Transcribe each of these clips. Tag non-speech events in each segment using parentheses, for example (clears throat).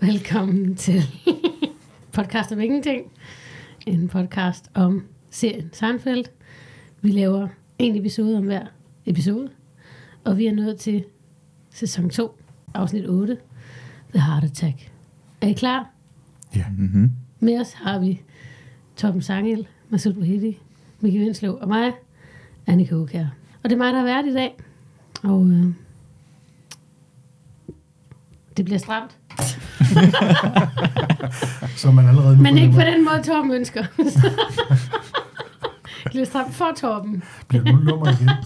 Velkommen til (laughs) podcast om ingenting. En podcast om serien Seinfeld. Vi laver en episode om hver episode. Og vi er nået til sæson 2, afsnit 8. The Heart Attack. Er I klar? Ja. Mm-hmm. Med os har vi Torben Sangel, Masud Bohedi, Miki Vinslov og mig, Annika Ukær. Og det er mig, der har været i dag. Og øh, det bliver stramt. (laughs) Så man allerede nu Men ikke på den måde, Torben ønsker. (laughs) det bliver stramt for Torben. Bliver du lummer igen? (laughs)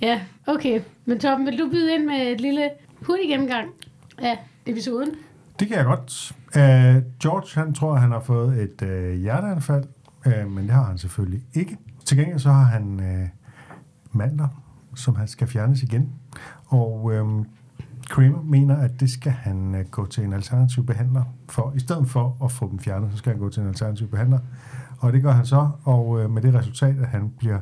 Ja, okay. Men Torben, vil du byde ind med et lille hurtig gennemgang af episoden? Det kan jeg godt. Uh, George, han tror, han har fået et uh, hjerteanfald, uh, men det har han selvfølgelig ikke. Til gengæld så har han uh, mandler, som han skal fjernes igen. Og øhm, Kramer mener, at det skal han øh, gå til en alternativ behandler for. I stedet for at få dem fjernet, så skal han gå til en alternativ behandler. Og det gør han så, og øh, med det resultat, at han bliver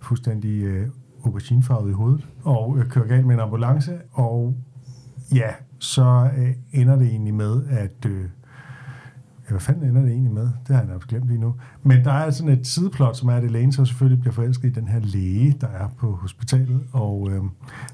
fuldstændig øh, auberginefarvet i hovedet, og øh, kører galt med en ambulance, og Ja, så øh, ender det egentlig med, at... Øh, ja, hvad fanden ender det egentlig med? Det har jeg nærmest glemt lige nu. Men der er sådan et sideplot, som er, at Elaine så selvfølgelig bliver forelsket i den her læge, der er på hospitalet, og øh,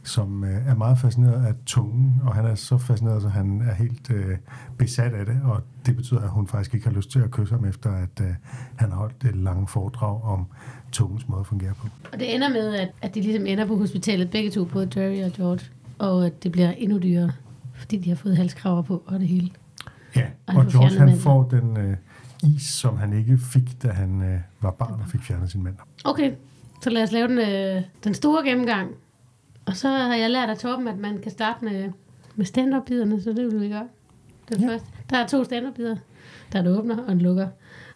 som øh, er meget fascineret af tungen, og han er så fascineret, at han er helt øh, besat af det, og det betyder, at hun faktisk ikke har lyst til at kysse ham, efter at øh, han har holdt et langt foredrag om tungens måde at fungere på. Og det ender med, at, at de ligesom ender på hospitalet, begge to, både Jerry og George. Og at det bliver endnu dyrere, fordi de har fået halskraver på og det hele. Ja, Og og får George han får den øh, is, som han ikke fik, da han øh, var barn og fik fjernet sin mand. Okay, så lad os lave den, øh, den store gennemgang. Og så har jeg lært af Torben, at man kan starte med, med stand-up-biderne, så det vil vi gøre. Den Ja. første. Der er to stand-up-bider. Der er en åbner og en lukker.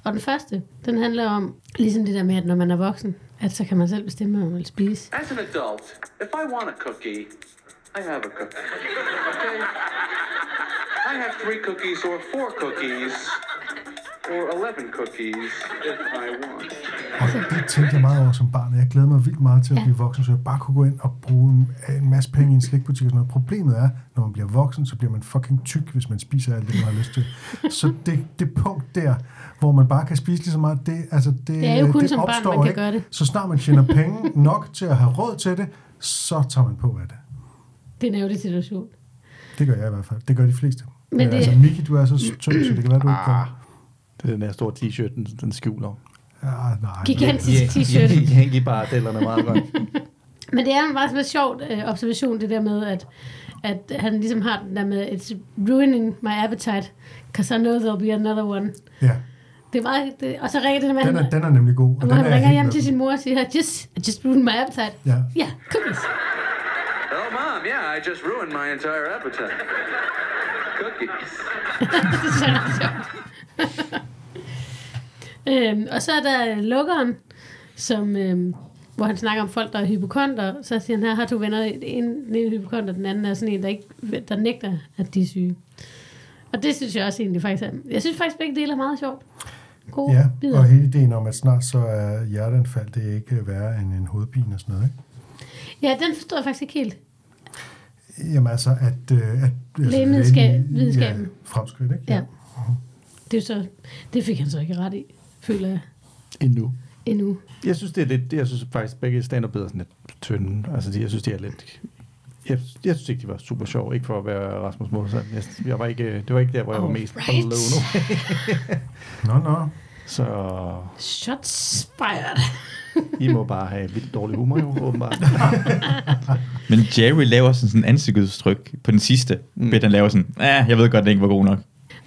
Og den første, den handler om, ligesom det der med, at når man er voksen, at så kan man selv bestemme, hvad man vil spise. As an adult, if I want a cookie, I have a cookie. Okay? (laughs) I have three cookies or four cookies or 11 cookies if I want. Og det tænkte jeg meget over som barn. Jeg glæder mig vildt meget til at Ja. blive voksen, så jeg bare kunne gå ind og bruge en, en masse penge i en slikbutik og sådan noget. Problemet er, når man bliver voksen, så bliver man fucking tyk, hvis man spiser alt det, man har lyst til. Så det, det punkt der, hvor man bare kan spise lige så meget, det, altså det, Det er jo kun det som barn, opstår man kan ikke. gøre det. Så snart man tjener penge nok til at have råd til det, så tager man på af det. Det er en ærgerlig situation. Det gør jeg i hvert fald. Det gør de fleste. Men Men det- Altså, Miki, du er så tynd, så det kan være, du ikke Ah, gør. det er den der store t-shirt, den, den skjuler. Ja, nej. Gigantisk t-shirt. Jeg giver bare dellerne meget godt. (laughs) Men det er en meget sjovt øh, observation, det der med, at, at han ligesom har den der med, it's ruining my appetite, because I know there'll be another one. Ja, Det er meget, det, og så ringer det der med, den han, er, den er nemlig god. og den når han er ringer hjem til sin mor og siger, I just, I just ruined my appetite. Ja. Ja, cookies. Oh, Mom, yeah, I just ruined my entire appetite. Cookies. det er sådan sjovt. (laughs) øhm, og så er der lukkeren, som, øhm, hvor han snakker om folk, der er hypokonter. Så siger han, her har to venner, en, en er hypokonter, den anden er sådan en, der, ikke, der nægter, at de er syge. Og det synes jeg også egentlig faktisk er, jeg synes faktisk begge dele er meget sjovt. Gode Ja, bidder. og hele ideen om, at snart så er hjerteanfald, det er ikke værre end en hovedpine og sådan noget, ikke? Ja, den forstår jeg faktisk ikke helt. Jamen altså, at... Øh, at altså, videnskaben. Ja, fremskridt, ikke? Ja. Det, er så, det fik han så ikke ret i, føler jeg, Endnu. endnu. Jeg synes, det er lidt, jeg synes faktisk, begge stand er sådan lidt tynde. Altså, de, jeg synes, de er lidt... Jeg, jeg synes ikke, de var super sjove. Ikke for at være Rasmus Modsat. Jeg, jeg var ikke, det var ikke der, hvor jeg var mest Alright. blown (laughs) (laughs) Nå, nå. Så Shots fired. I må bare have vildt dårlig humor, jo, åbenbart. (laughs) Men Jerry laver sådan sådan en ansigtsudtryk på den sidste mm. bit, han laver sådan, ja, jeg ved godt, den ikke var god nok.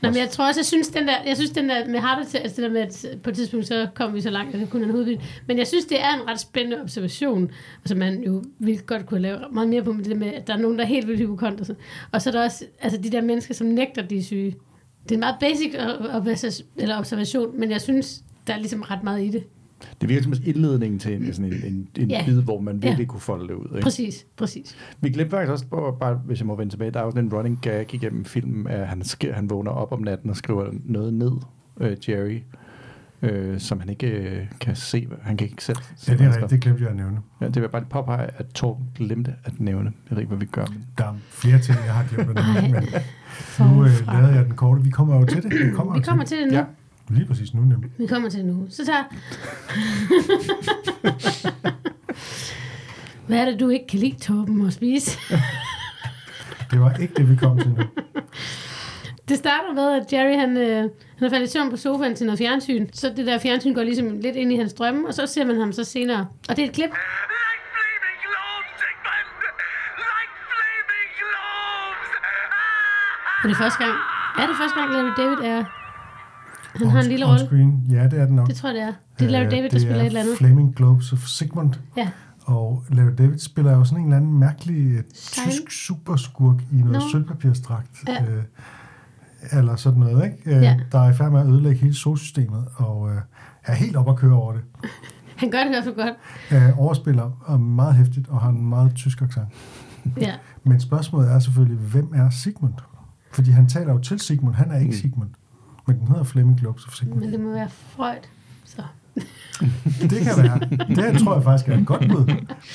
Nå, men jeg tror også, jeg synes, den der, jeg synes, den der med Heart Attack, altså det der med, at på et tidspunkt, så kom vi så langt, at det kun er en hovedpine. Men jeg synes, det er en ret spændende observation, altså man jo virkelig godt kunne lave meget mere på med det der med, at der er nogen, der er helt vildt hypokont og. Og så er der også, altså de der mennesker, som nægter, de er syge. Det er en meget basic observation, eller observation, men jeg synes, der er ligesom ret meget i det. Det virker som en indledning til en, sådan en, en, en Ja. bid, hvor man virkelig Ja. kunne folde det ud. Ikke? Præcis, præcis. Vi glemte faktisk også, bare, bare, hvis jeg må vende tilbage, der er jo sådan en running gag igennem filmen, at han, sk- han vågner op om natten og skriver noget ned, øh, Jerry. øh, som han ikke øh, kan se. Han kan ikke selv se, Ja, det er. Det glemte jeg at nævne. Ja, det vil jeg bare lige påpege, at Torben glemte at nævne. Jeg ved ikke, hvad vi gør. Der er flere ting, jeg har glemt at nævne, men nu øh, lavede jeg den korte. Vi kommer jo til det. Vi kommer, Vi kommer til til det nu. Ja. Lige præcis nu nemlig. Vi kommer til nu. Så tager... (laughs) Hvad er det, du ikke kan lide, Torben, at spise? (laughs) Det var ikke det, vi kom til nu. (laughs) Det starter med, at Jerry han, øh, han er faldet i søvn på sofaen til noget fjernsyn. Så det der fjernsyn går ligesom lidt ind i hans drømme, og så ser man ham så senere. Og det er et klip. Og det er første gang. Er det første gang, Larry David er... Han har en lille On rolle. screen. Ja, det er den nok. Det tror jeg, det er. Det er Larry Øh, David, der spiller et eller andet. Flaming Globes of Sigmund. Ja. Og Larry David spiller jo sådan en eller anden mærkelig øh, tysk superskurk i noget Nå. sølvpapirstrakt. Ja. Øh, eller sådan noget, ikke? Øh, Ja. Der er i færd med at ødelægge hele solsystemet, og øh, er helt op at køre over det. (laughs) Han gør det i hvert fald godt. Øh, overspiller og meget hæftigt, og har en meget tysk accent. (laughs) Ja. Men spørgsmålet er selvfølgelig, hvem er Sigmund? Fordi han taler jo til Sigmund, han er ikke Mm. Sigmund. Men den hedder Fleming Globes of Sigmund. Men det må være Freud. Så (laughs) Det kan være. Det tror jeg faktisk er et godt bud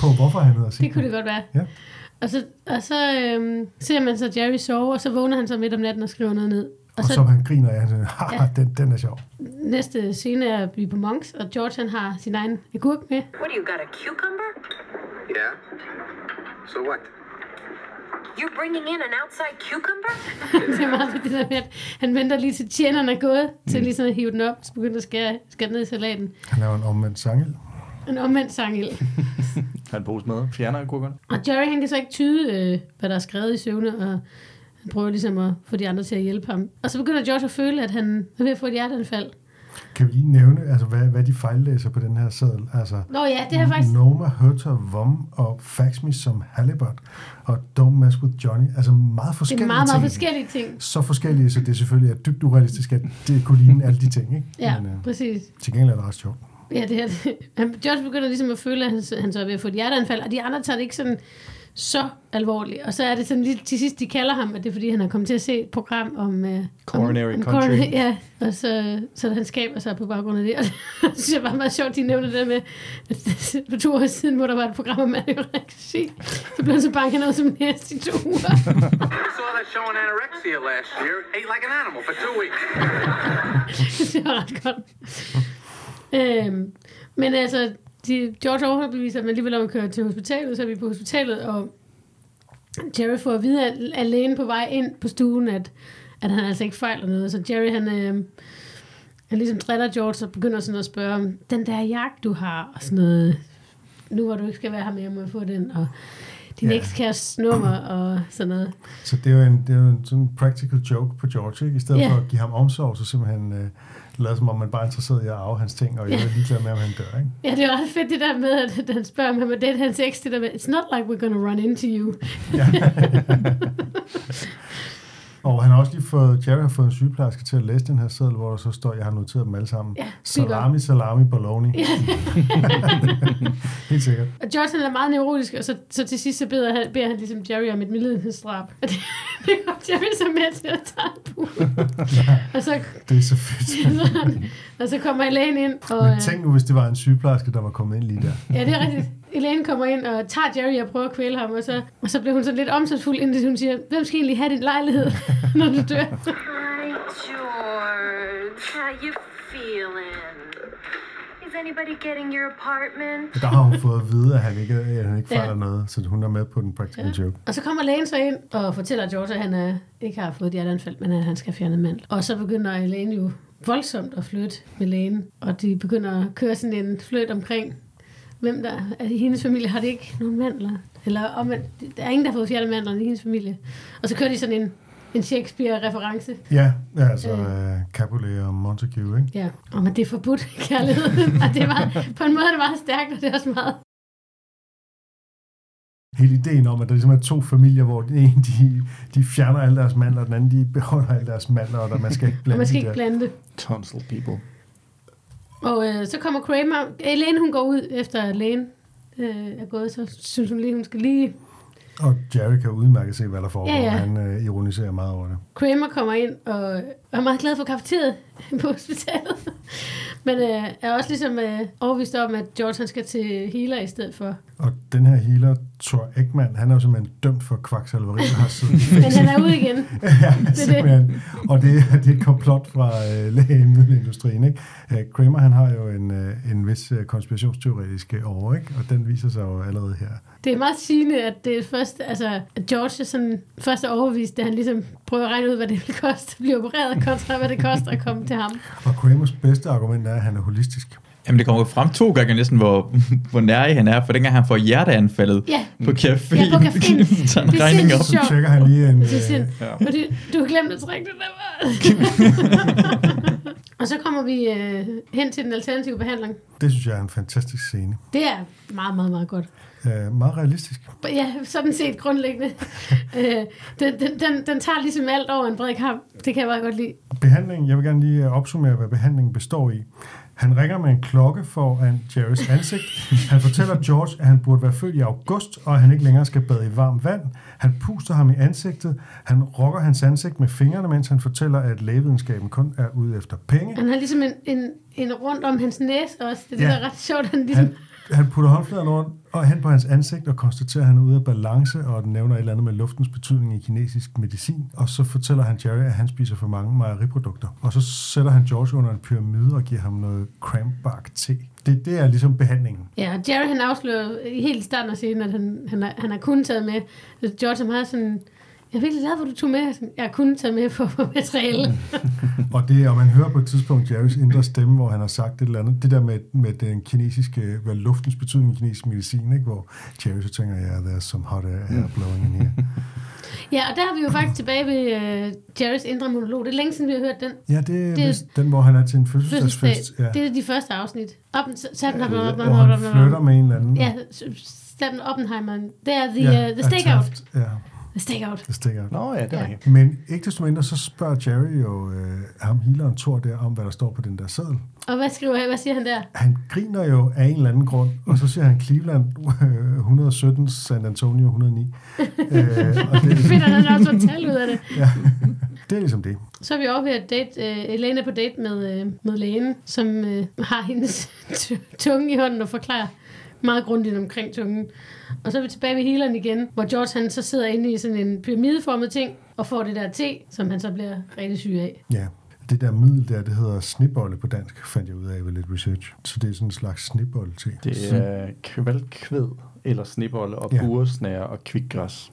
på, hvorfor han hedder det Sigmund. kunne det godt være. Ja. Og så, og så øhm, ser man så Jerry sove, og så vågner han så midt om natten og skriver noget ned. Og Og så så han griner af, han siger, Ja. den, den er sjov. næste scene er vi på Monks, og George han har sin egen agurk med. What do you got, a cucumber? Yeah? So what? You're bringing in an outside cucumber? (laughs) det er meget det der med, at han venter lige til tjeneren er gået, til lige sådan at hive den op, så begynder at skære, skære ned i salaten. Han laver en omvendt sangel. En omvendt sangel. (laughs) har en pose med. Fjerner agurkerne. Og Jerry han kan så ikke tyde, øh, hvad der er skrevet i søvne, og han prøver ligesom at få de andre til at hjælpe ham. Og så begynder George at føle, at han er ved at få et hjerteanfald. Kan vi lige nævne, altså, hvad, hvad de fejllæser på den her seddel? Altså, Nå ja, det er faktisk... Noma, Hurter, Vom og Fax Me som Halibut og Don't Mess With Johnny. Altså meget Det forskellige er meget, meget ting. forskellige ting. Så forskellige, så det selvfølgelig er dybt urealistisk, at det kunne ligne alle de ting. Ikke? Ja, Men, øh, præcis. til gengæld er det ret sjovt. Ja, det er det. (laughs) Han- George begynder ligesom at føle, at han, han så er ved at få et hjerteanfald, og de andre tager det ikke sådan så alvorligt. Og så er det sådan lige til sidst, de kalder ham, at det er fordi, han er kommet til at se et program om... Uh, Coronary om, om Country. Coronary, ja, og så, så han skaber sig på baggrund af det. (laughs) Og det synes jeg bare meget sjovt, de nævner det der med, at (laughs) for to år siden, hvor der var et program om anoreksi, så blev han så banket noget som en hest i to uger. (laughs) I saw that show on anorexia last year. Ate like an animal for two weeks. det var ret godt. øhm, men altså, de, George overbeviser dem alligevel om at køre til hospitalet, så er vi på hospitalet, og Jerry får at vide at- lægen på vej ind på stuen, at, at han altså ikke fejler noget. Så Jerry, han, øh, han ligesom driller George og begynder sådan at spørge om, den der jagt, du har, og sådan noget, nu hvor du ikke skal være her mere, må jeg få den, og din Ja. ekskæres nummer, og sådan noget. Så det er jo en, det er jo en sådan practical joke på George, ikke? I stedet Ja. for at give ham omsorg, så simpelthen øh, lade som om man bare er interesseret i at arve hans ting, og jeg er ligeglad med, om han dør, ikke? Ja, det er ret fedt det der med, at han spørger, om han vil date hans eks, det der med, it's not like we're gonna run into you. (laughs) Og han har også lige fået, Jerry har fået en sygeplejerske til at læse den her seddel, hvor der så står, jeg har noteret dem alle sammen. Ja, salami, salami, bologna. Ja. (laughs) Helt sikkert. Og han er meget neurotisk, og så, så til sidst så beder han, beder han ligesom Jerry om et medlidenhedsdrab. Og det, (laughs) det går Jerry så med til at tage bue. (laughs) og, så, Det er så fedt. og så kommer Elaine ind, og Men øh, tænk nu, hvis det var en sygeplejerske, der var kommet ind lige der. ja, det er rigtigt. Elaine kommer ind og tager Jerry og prøver at kvæle ham, og så, og så bliver hun så lidt omsorgsfuld, indtil hun siger, hvem skal egentlig have din lejlighed, (laughs) når du dør? Hi, George. How you feeling? Is anybody getting your apartment? Der har hun fået at vide, at han ikke, at han ikke Ja. fejler noget, så hun er med på den practical Ja. joke. Og så kommer lægen så ind og fortæller George, at han øh, ikke har fået et hjerteanfald, men at han skal fjerne mandel. Og så begynder Elaine jo voldsomt at flytte med lægen, og de begynder at køre sådan en flyt omkring, hvem der er i hendes familie, har de ikke nogen mandler? Eller omvendt, der er ingen, der har fået fjernet mandlerne i hendes familie. Og så kører de sådan en, en Shakespeare-reference. Ja, ja altså Øh. øh. Capulet og Montague, ikke? Ja, og men det er forbudt (laughs) kærlighed. og det var, på en måde er det meget stærkt, og det er også meget Hele ideen om, at der ligesom er to familier, hvor den ene, de, de fjerner alle deres mandler, og den anden, de beholder alle deres mandler, og der, man skal ikke blande man skal ikke blande det. Tonsil people. Og øh, så kommer Kramer. Elaine, hun går ud efter at lægen øh, er gået, så synes hun lige, hun skal lige Og Jerry kan udmærket se, hvad der foregår. Ja, ja. Han øh, ironiserer meget over det. Kramer kommer ind og er meget glad for kafeteriet (laughs) på hospitalet. Men øh, er også ligesom øh, overbevist om, at George han skal til healer i stedet for. Og den her healer, Thor Ekman, han er jo simpelthen dømt for kvaksalveri (laughs) Men han er ude igen. (laughs) ja, simpelthen. Og det, det er et komplot fra øh, lægemiddelindustrien. Ikke? Øh, Kramer han har jo en, øh, en vis øh, konspirationsteoretisk øh, over, ikke? og den viser sig jo allerede her. Det er meget sigende, at det er først, altså, at George er sådan først er overbevist, da han ligesom prøver at regne ud, hvad det vil koste at blive opereret, kontra hvad det koster at komme til ham. Og Kramers bedste argument er, at han er holistisk. Jamen, det kommer frem to gange næsten, hvor, (laughs) hvor nær han er, for dengang han får hjerteanfaldet Ja. på café. Ja, på caféen. (laughs) tager en Det regning op. Så tjekker han lige en... Det er sind. Ja. Fordi du har glemt at trække det der. (laughs) og så kommer vi øh, hen til den alternative behandling. det synes jeg er en fantastisk scene. Det er meget, meget, meget godt. Øh, meget realistisk. Ja, sådan set grundlæggende. (laughs) øh, den, den, den, den tager ligesom alt over en bred kamp. Det kan jeg meget godt lide. Behandling, jeg vil gerne lige øh, opsummere, hvad behandlingen består i. Han ringer med en klokke foran Jerrys ansigt. Han fortæller George, at han burde være født i august, og at han ikke længere skal bade i varmt vand. Han puster ham i ansigtet. Han rokker hans ansigt med fingrene, mens han fortæller, at lægevidenskaben kun er ude efter penge. Han har ligesom en, en, en rundt om hans næse også. Det er det, Ja. er ret sjovt. Han ligesom, Han, han putter håndfladerne rundt og hen på hans ansigt og konstaterer, at han er ude af balance, og den nævner et eller andet med luftens betydning i kinesisk medicin. Og så fortæller han Jerry, at han spiser for mange mejeriprodukter. Og så sætter han George under en pyramide og giver ham noget cranbark te. Det, det er ligesom behandlingen. Ja, og Jerry han afslører helt i starten af scenen, at han, han, er, han har kun taget med. George er meget sådan, jeg er virkelig glad for, at du tog med. Jeg er sådan, Jeg har kun taget med for, for materiale. (laughs) Og, det, og man hører på et tidspunkt Jerrys indre stemme, hvor han har sagt et eller andet. Det der med, med den kinesiske, hvad luftens betydning i kinesisk medicin, ikke? hvor Jerry så tænker, ja, yeah, there's some hot air blowing in here. (laughs) ja, og der er vi jo faktisk tilbage ved uh, Jerrys indre monolog. Det er længe siden, vi har hørt den. Ja, det er Det- vist den, hvor han er til en Fødselsdag. fødselsdagsfest. Ja. Det er de første afsnit. Oppen, sat den op, Hvor han flytter med en eller anden. Ja, Staten Oppenheimer. Det er the, Ja, uh, the stakeout. Ja, The stakeout. the stakeout. Nå ja, det er Ja. rigtigt. Men ikke desto mindre, så spørger Jerry jo øh, ham, healeren Thor, der om, hvad der står på den der seddel. Og hvad skriver han? Hvad siger han der? Han griner jo af en eller anden grund, og så siger han Cleveland øh, 117, San Antonio 109. (laughs) øh, og det, Finder han også et tal ud af det? (laughs) ja, det er ligesom det. Så er vi over ved at date, uh, Elena er på date med, uh, med lægen, som uh, har hendes t- (laughs) tunge i hånden og forklarer meget grundigt omkring tungen. Og så er vi tilbage ved healeren igen, hvor George han så sidder inde i sådan en pyramideformet ting, og får det der te, som han så bliver rigtig syg af. Ja, det der middel der, det hedder snibbolle på dansk, fandt jeg ud af ved lidt research. Så det er sådan en slags snibbolle til. Det er kvalkved eller snibbolle og Ja. buresnære og kvikgræs.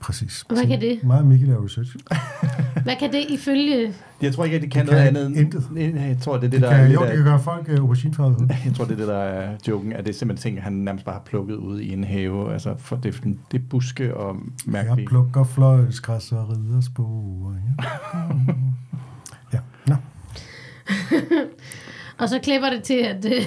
Præcis. Og hvad kan det? Meget Mikkel laver research. (laughs) Hvad kan det ifølge... Jeg tror ikke, at det kan Det noget kan andet. intet. Nej, Jeg tror, det er det, Det der kan, er jo, det kan gøre folk øh, auberginefarvede. (laughs) Jeg tror, det er det, der er joken, at det er simpelthen ting, han nærmest bare har plukket ud i en have. Altså, for det, det er buske og Jeg mærkelige. plukker fløjlsgræs og rider spor. Ja. (laughs) ja. Nå. Og så klipper det til, at, øh,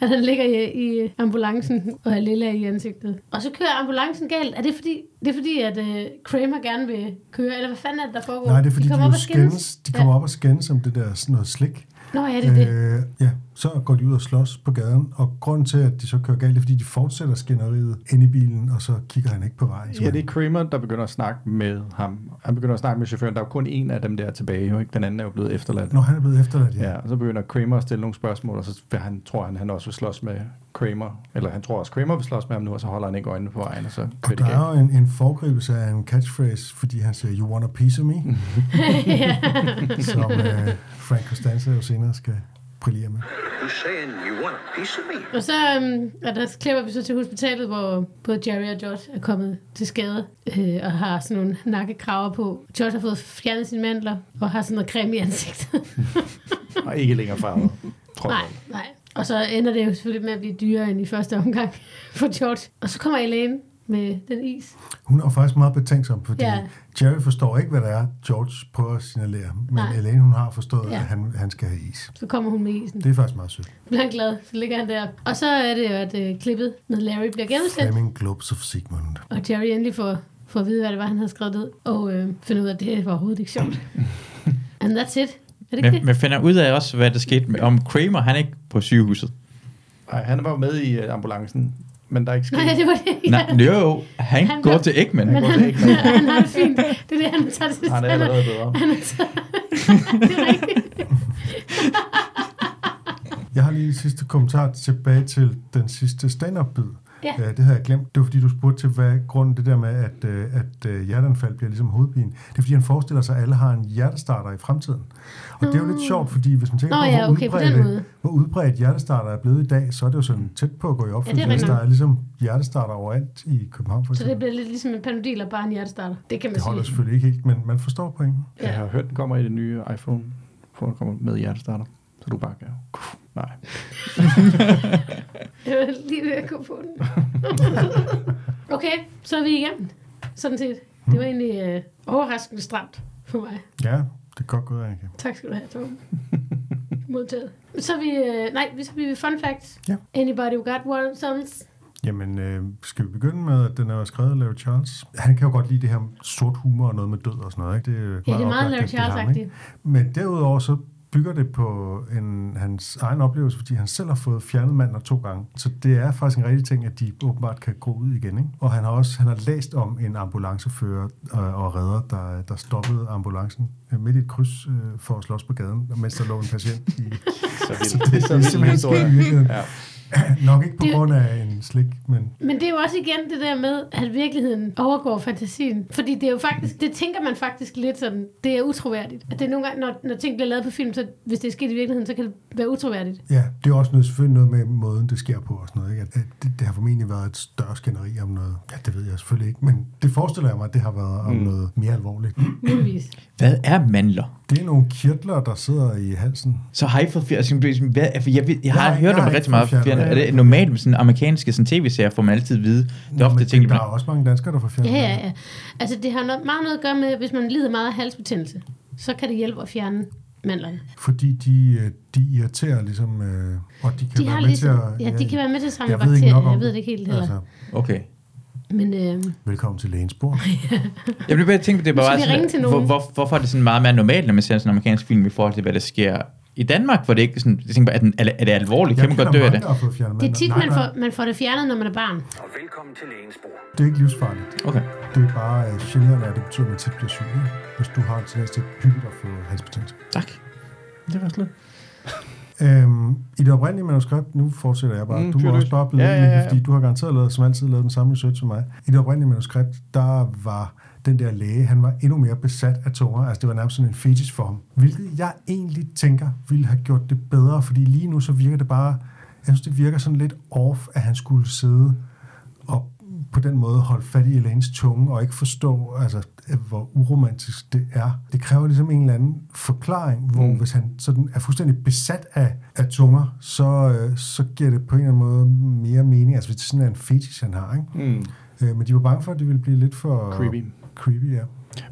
at (laughs) han ligger i, i ambulancen og er lille i ansigtet. Og så kører ambulancen galt. Er det fordi, det er fordi at uh, Kramer gerne vil køre? Eller hvad fanden er det, der foregår? Nej, det er fordi, de, kommer de, op skændes. skændes, de kommer ja. op og skændes om det der sådan noget slik. Nå, ja, det er det. Øh, ja, så går de ud og slås på gaden, og grunden til, at de så kører galt, det er, fordi de fortsætter skænderiet ind i bilen, og så kigger han ikke på vejen. Ja, det er Kramer, der begynder at snakke med ham. Han begynder at snakke med chaufføren. Der er jo kun en af dem der tilbage, jo, ikke? Den anden er jo blevet efterladt. Når han er blevet efterladt, ja. Ja, og så begynder Kramer at stille nogle spørgsmål, og så han, tror han, han også vil slås med Kramer. Eller han tror også, Kramer vil slås med ham nu, og så holder han ikke øjnene på vejen, og så Og det der er jo en, en foregribelse af en catchphrase, fordi han siger, you want a piece of me? (laughs) (laughs) Som øh, Frank Costanza jo senere skal brillere med. You saying you want a piece of me? Og så um, og der klipper vi så til hospitalet, hvor både Jerry og George er kommet til skade øh, og har sådan nogle nakkekraver på. George har fået fjernet sine mandler og har sådan noget creme i ansigtet. (laughs) Og ikke længere farvet. Tror nej, jeg. nej. Og så ender det jo selvfølgelig med at blive dyrere end i første omgang for George. Og så kommer Elaine med den is. Hun er faktisk meget betænksom, fordi Ja. Jerry forstår ikke, hvad det er, George prøver at signalere. Men Nej. Elaine, hun har forstået, Ja. at han, han skal have is. Så kommer hun med isen. Det er faktisk meget sødt. Bliver han glad, så ligger han der. Og så er det jo, at øh, klippet med Larry bliver genudsendt. Flaming Globes of Sigmund. Og Jerry endelig får, får at vide, hvad det var, han havde skrevet ned. Og øh, finder ud af, at det var overhovedet ikke sjovt. (laughs) And that's it. Er det Men, det? men finder ud af også, hvad der skete med, om Kramer, han er ikke på sygehuset. Nej, han var jo med i uh, ambulancen, men der er ikke sket. Nej, det var det. Nej, jo, Han, Han går til. Men går han, til Eggman. (laughs) han har det fint. Det er det, han tager til Han er allerede bedre. Han er (laughs) det er rigtigt. Jeg har lige en sidste kommentar tilbage til den sidste stand-up-bid. Ja. Øh, Det havde jeg glemt. Det var fordi, du spurgte til, hvad grunden det der med, at, øh, at øh, hjerteanfald bliver ligesom hovedpine. Det er fordi, han forestiller sig, at alle har en hjertestarter i fremtiden. Og det er jo lidt sjovt, fordi hvis man tænker Nå på, ja, hvor, okay, på den udbredt, måde. hvor udbredt hjertestarter er blevet i dag, så er det jo sådan tæt på at gå i opfyldelse. rigtigt hvis der er ligesom hjertestarter overalt i København, for Så det bliver lidt ligesom en panodil og bare en hjertestarter. Det kan man Det holder sige. selvfølgelig ikke helt, men man forstår pointen. Ja. Jeg har hørt, den kommer i det nye iPhone. For den kommer med hjertestarter. Så du bare kan... Nej. (laughs) Jeg var lige ved at gå på den. (laughs) okay, så er vi igennem. Sådan set. Det var egentlig øh, overraskende stramt for mig. Ja, det er godt gået, Annika. Tak skal du have, Tom. Modtaget. Så er vi, øh, nej, så er vi ved fun facts. Ja. Anybody who got one sons? Jamen, øh, skal vi begynde med, at den er skrevet af Larry Charles? Han kan jo godt lide det her sort humor og noget med død og sådan noget, ikke? Det er Ja, det er meget Larry Charles-agtigt. ikke? Men derudover så bygger det på en, hans egen oplevelse, fordi han selv har fået fjernet manden to gange. Så det er faktisk en rigtig ting, at de åbenbart kan gro ud igen. Ikke? Og han har også han har læst om en ambulancefører og, og redder, der, der stoppede ambulancen øh, midt i et kryds øh, for at slås på gaden, mens der lå en patient i... (laughs) Så (laughs) Så vildt. det, det, så er simpelthen. Ja. (clears throat) Nok ikke på Det- grund af en slik, men Men det er jo også igen det der med, at virkeligheden overgår fantasien. Fordi det er jo faktisk, det tænker man faktisk lidt sådan, det er utroværdigt. At det er nogle gange, når, når ting bliver lavet på film, så hvis det er sket i virkeligheden, så kan det være utroværdigt. Ja, det er også noget, selvfølgelig noget med måden, det sker på og sådan noget. Ikke? At, at det, det har formentlig været et større skænderi om noget. Ja, det ved jeg selvfølgelig ikke, men det forestiller jeg mig, at det har været om mm. noget mere alvorligt. Muligvis. Hvad er mandler? Det er nogle kirtler, der sidder i halsen. Så har I fået fjer- altså, hvad, jeg, jeg har Jeg har- hørt om rigtig meget fjerne. Er det normalt med sådan amerikanske sådan tv-serier, får man altid at vide. Det er Nå, ofte men ting, der er også mange danskere, der får fjernet. Ja, ja, ja. Altså, det har noget, meget noget at gøre med, hvis man lider meget af halsbetændelse, så kan det hjælpe at fjerne mandlerne. Fordi de, øh, de irriterer ligesom, øh, og de kan De være med ligesom, til at... ja, de kan være med til at samle jeg ved ikke nok bakterier. om Jeg ved det ikke helt heller. Altså, Okay. Men øh, velkommen til lægens bord. (laughs) Jeg blev bare tænkt, det er Nu bare sådan, nogen. hvor, hvor, hvorfor er det sådan meget mere normalt, når man ser sådan en amerikansk film, i forhold til, hvad der sker i Danmark, hvor det ikke sådan, jeg tænker er, den, er, det- er det alvorligt? Kan man godt dø af det? det er tit, nej, man får, man får det fjernet, når man er barn. Og velkommen til lægens bord. det er ikke livsfarligt. Okay. Det er bare øh, generende, og det betyder, at man tit bliver syg. Hvis du har en tendens til hyppigt at få halsbetændelse. Tak. Det var slet. Øhm, I det oprindelige manuskript, nu fortsætter jeg bare, Mm, du må også bare blive Ja, ja, ja, ja, ja. ja. fordi du har garanteret lavet, som altid lavet den samme research som mig. I det oprindelige manuskript, der var den der læge, han var endnu mere besat af tunger, altså det var nærmest sådan en fetish for ham. Hvilket jeg egentlig tænker ville have gjort det bedre, fordi lige nu så virker det bare, jeg synes det virker sådan lidt off, at han skulle sidde og på den måde holde fat i Elaines tunge og ikke forstå, altså, hvor uromantisk det er. Det kræver ligesom en eller anden forklaring, hvor mm. hvis han sådan er fuldstændig besat af, af tunger, så, øh, så giver det på en eller anden måde mere mening. Altså hvis det sådan er en fetish, han har. Ikke? Mm. Øh, men de var bange for, at det ville blive lidt for... Creepy. Creepy, ja.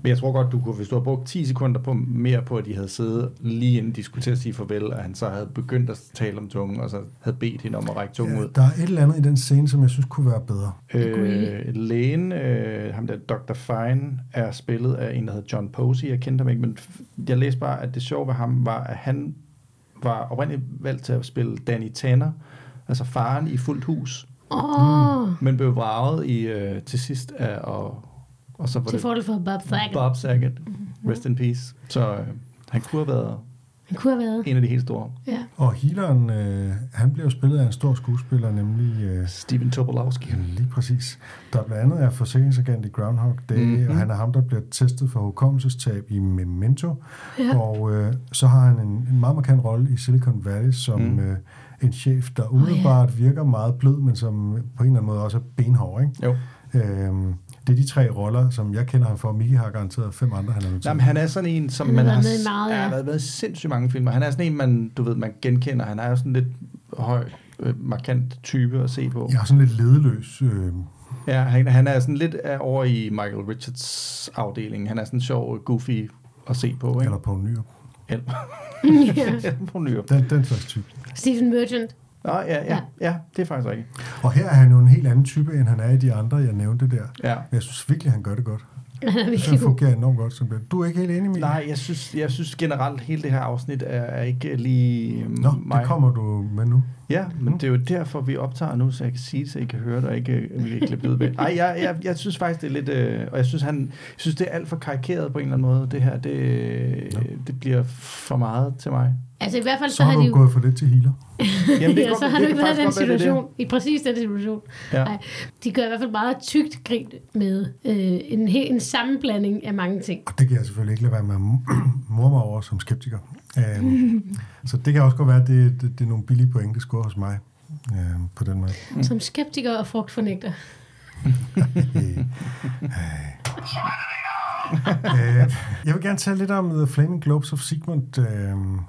Men jeg tror godt, du kunne, hvis du havde brugt 10 sekunder på mere på, at de havde siddet lige inden de skulle til at sige farvel, og han så havde begyndt at tale om tungen, og så havde bedt hende om at række tungen ja. ud. Der er et eller andet i den scene, som jeg synes kunne være bedre. Øh, lægen, øh, ham der Dr. Fine, er spillet af en, der hedder John Posey. Jeg kendte ham ikke, men jeg læste bare, at det sjove ved ham var, at han var oprindeligt valgt til at spille Danny Tanner, altså faren i fuldt hus, oh, men blev vraget i, øh, til sidst af, og, og så var til det fordel for Bob Saget. Bob Saget, rest in peace. Så øh, han kunne have været Han kunne have været. en af de helt store. Ja. Og healeren, øh, han blev spillet af en stor skuespiller, nemlig... Øh, Steven Tobolowski. Jamen, lige præcis. Der blandt andet er forsikringsagent i Groundhog Day, Mhm. mm-hmm. og han er ham, der bliver testet for hukommelsestab i Memento. Ja. Og øh, så har han en, en meget markant rolle i Silicon Valley som Mm. øh, en chef, der umiddelbart virker meget blød, men som på en eller anden måde også er benhård. Ikke? Jo. Øhm, det er de tre roller, som jeg kender ham for. Miki har garanteret fem andre, han er nødt til. Jamen, han er sådan en, som Han har man været har... med meget, ja. ja. Har været med i sindssygt mange filmer. Han er sådan en, man, du ved, man genkender. Han er jo sådan lidt høj, øh, markant type at se på. Jeg er sådan lidt ledeløs. Øh, Ja, han, han er sådan lidt øh, over i Michael Richards afdeling. Han er sådan sjov, goofy at se på, ikke? eller på en ny. Eller, ja. på nyere. Den, den slags type. Stephen Merchant. Nå, ja, ja, Ja. ja, det er faktisk rigtigt. Og her er han jo en helt anden type, end han er i de andre, jeg nævnte der. Ja. Men jeg synes virkelig, han gør det godt. (laughs) Han er Så fungerer enormt godt som det. Du er ikke helt enig med Nej, jeg synes, jeg synes generelt, hele det her afsnit er, er ikke lige Nå, mig. det kommer du med nu. Ja, men det er jo derfor, vi optager nu, så jeg kan sige så I kan høre det, og ikke vi kan klippe det ud. ved. Ej, jeg, jeg, jeg synes faktisk, det er lidt... Øh, og jeg synes, han, jeg synes, det er alt for karikeret på en eller anden måde. Det her, det, det bliver for meget til mig. Altså i hvert fald så, Så har du de jo... gået for lidt til healer. (laughs) Jamen, ja, så har du det ikke været i den det situation, i præcis den situation. Ja. Nej, de gør i hvert fald meget tykt grin med øh, en, helt, en sammenblanding af mange ting. Og det kan jeg selvfølgelig ikke lade være med at mor mig over som skeptiker. Um, så det kan også godt være, at det, det, det er nogle billige point, det scorer hos mig um, på den måde. Mm. Som skeptiker og frugtfornægter. (laughs) uh, jeg vil gerne tale lidt om The Flaming Globes of Sigmund, uh,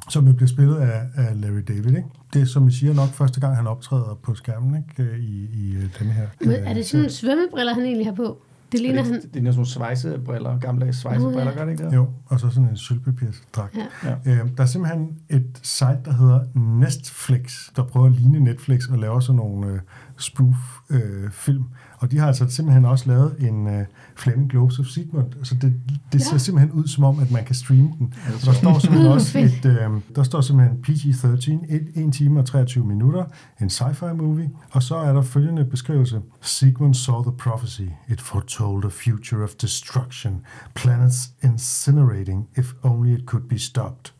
som jo bliver spillet af, af Larry David. Ikke? Det er, som I siger, nok første gang, han optræder på skærmen ikke? i, i øh, denne her. Men øh, er det sådan nogle svømmebriller, han egentlig har på? Det Det ligner er, han... det, det er sådan nogle svejsebriller, gamle svejsebriller, Nå, ja. gør det ikke det? Jo, og så sådan en sølvpapirsdragt. Ja. Ja. Øh, der er simpelthen et site, der hedder Nestflix, der prøver at ligne Netflix og laver sådan nogle øh, spoof-film. og de har altså simpelthen også lavet en øh, Flaming Globes of Sigmund. Så det, det ser Ja. simpelthen ud som om, at man kan streame den. Og (laughs) der står simpelthen også et, øh, der står simpelthen PG-13, 1, 1 time og 23 minutter, en sci-fi movie, og så er der følgende beskrivelse. Sigmund saw the prophecy. It foretold a future of destruction. Planets incinerating if only it could be stopped.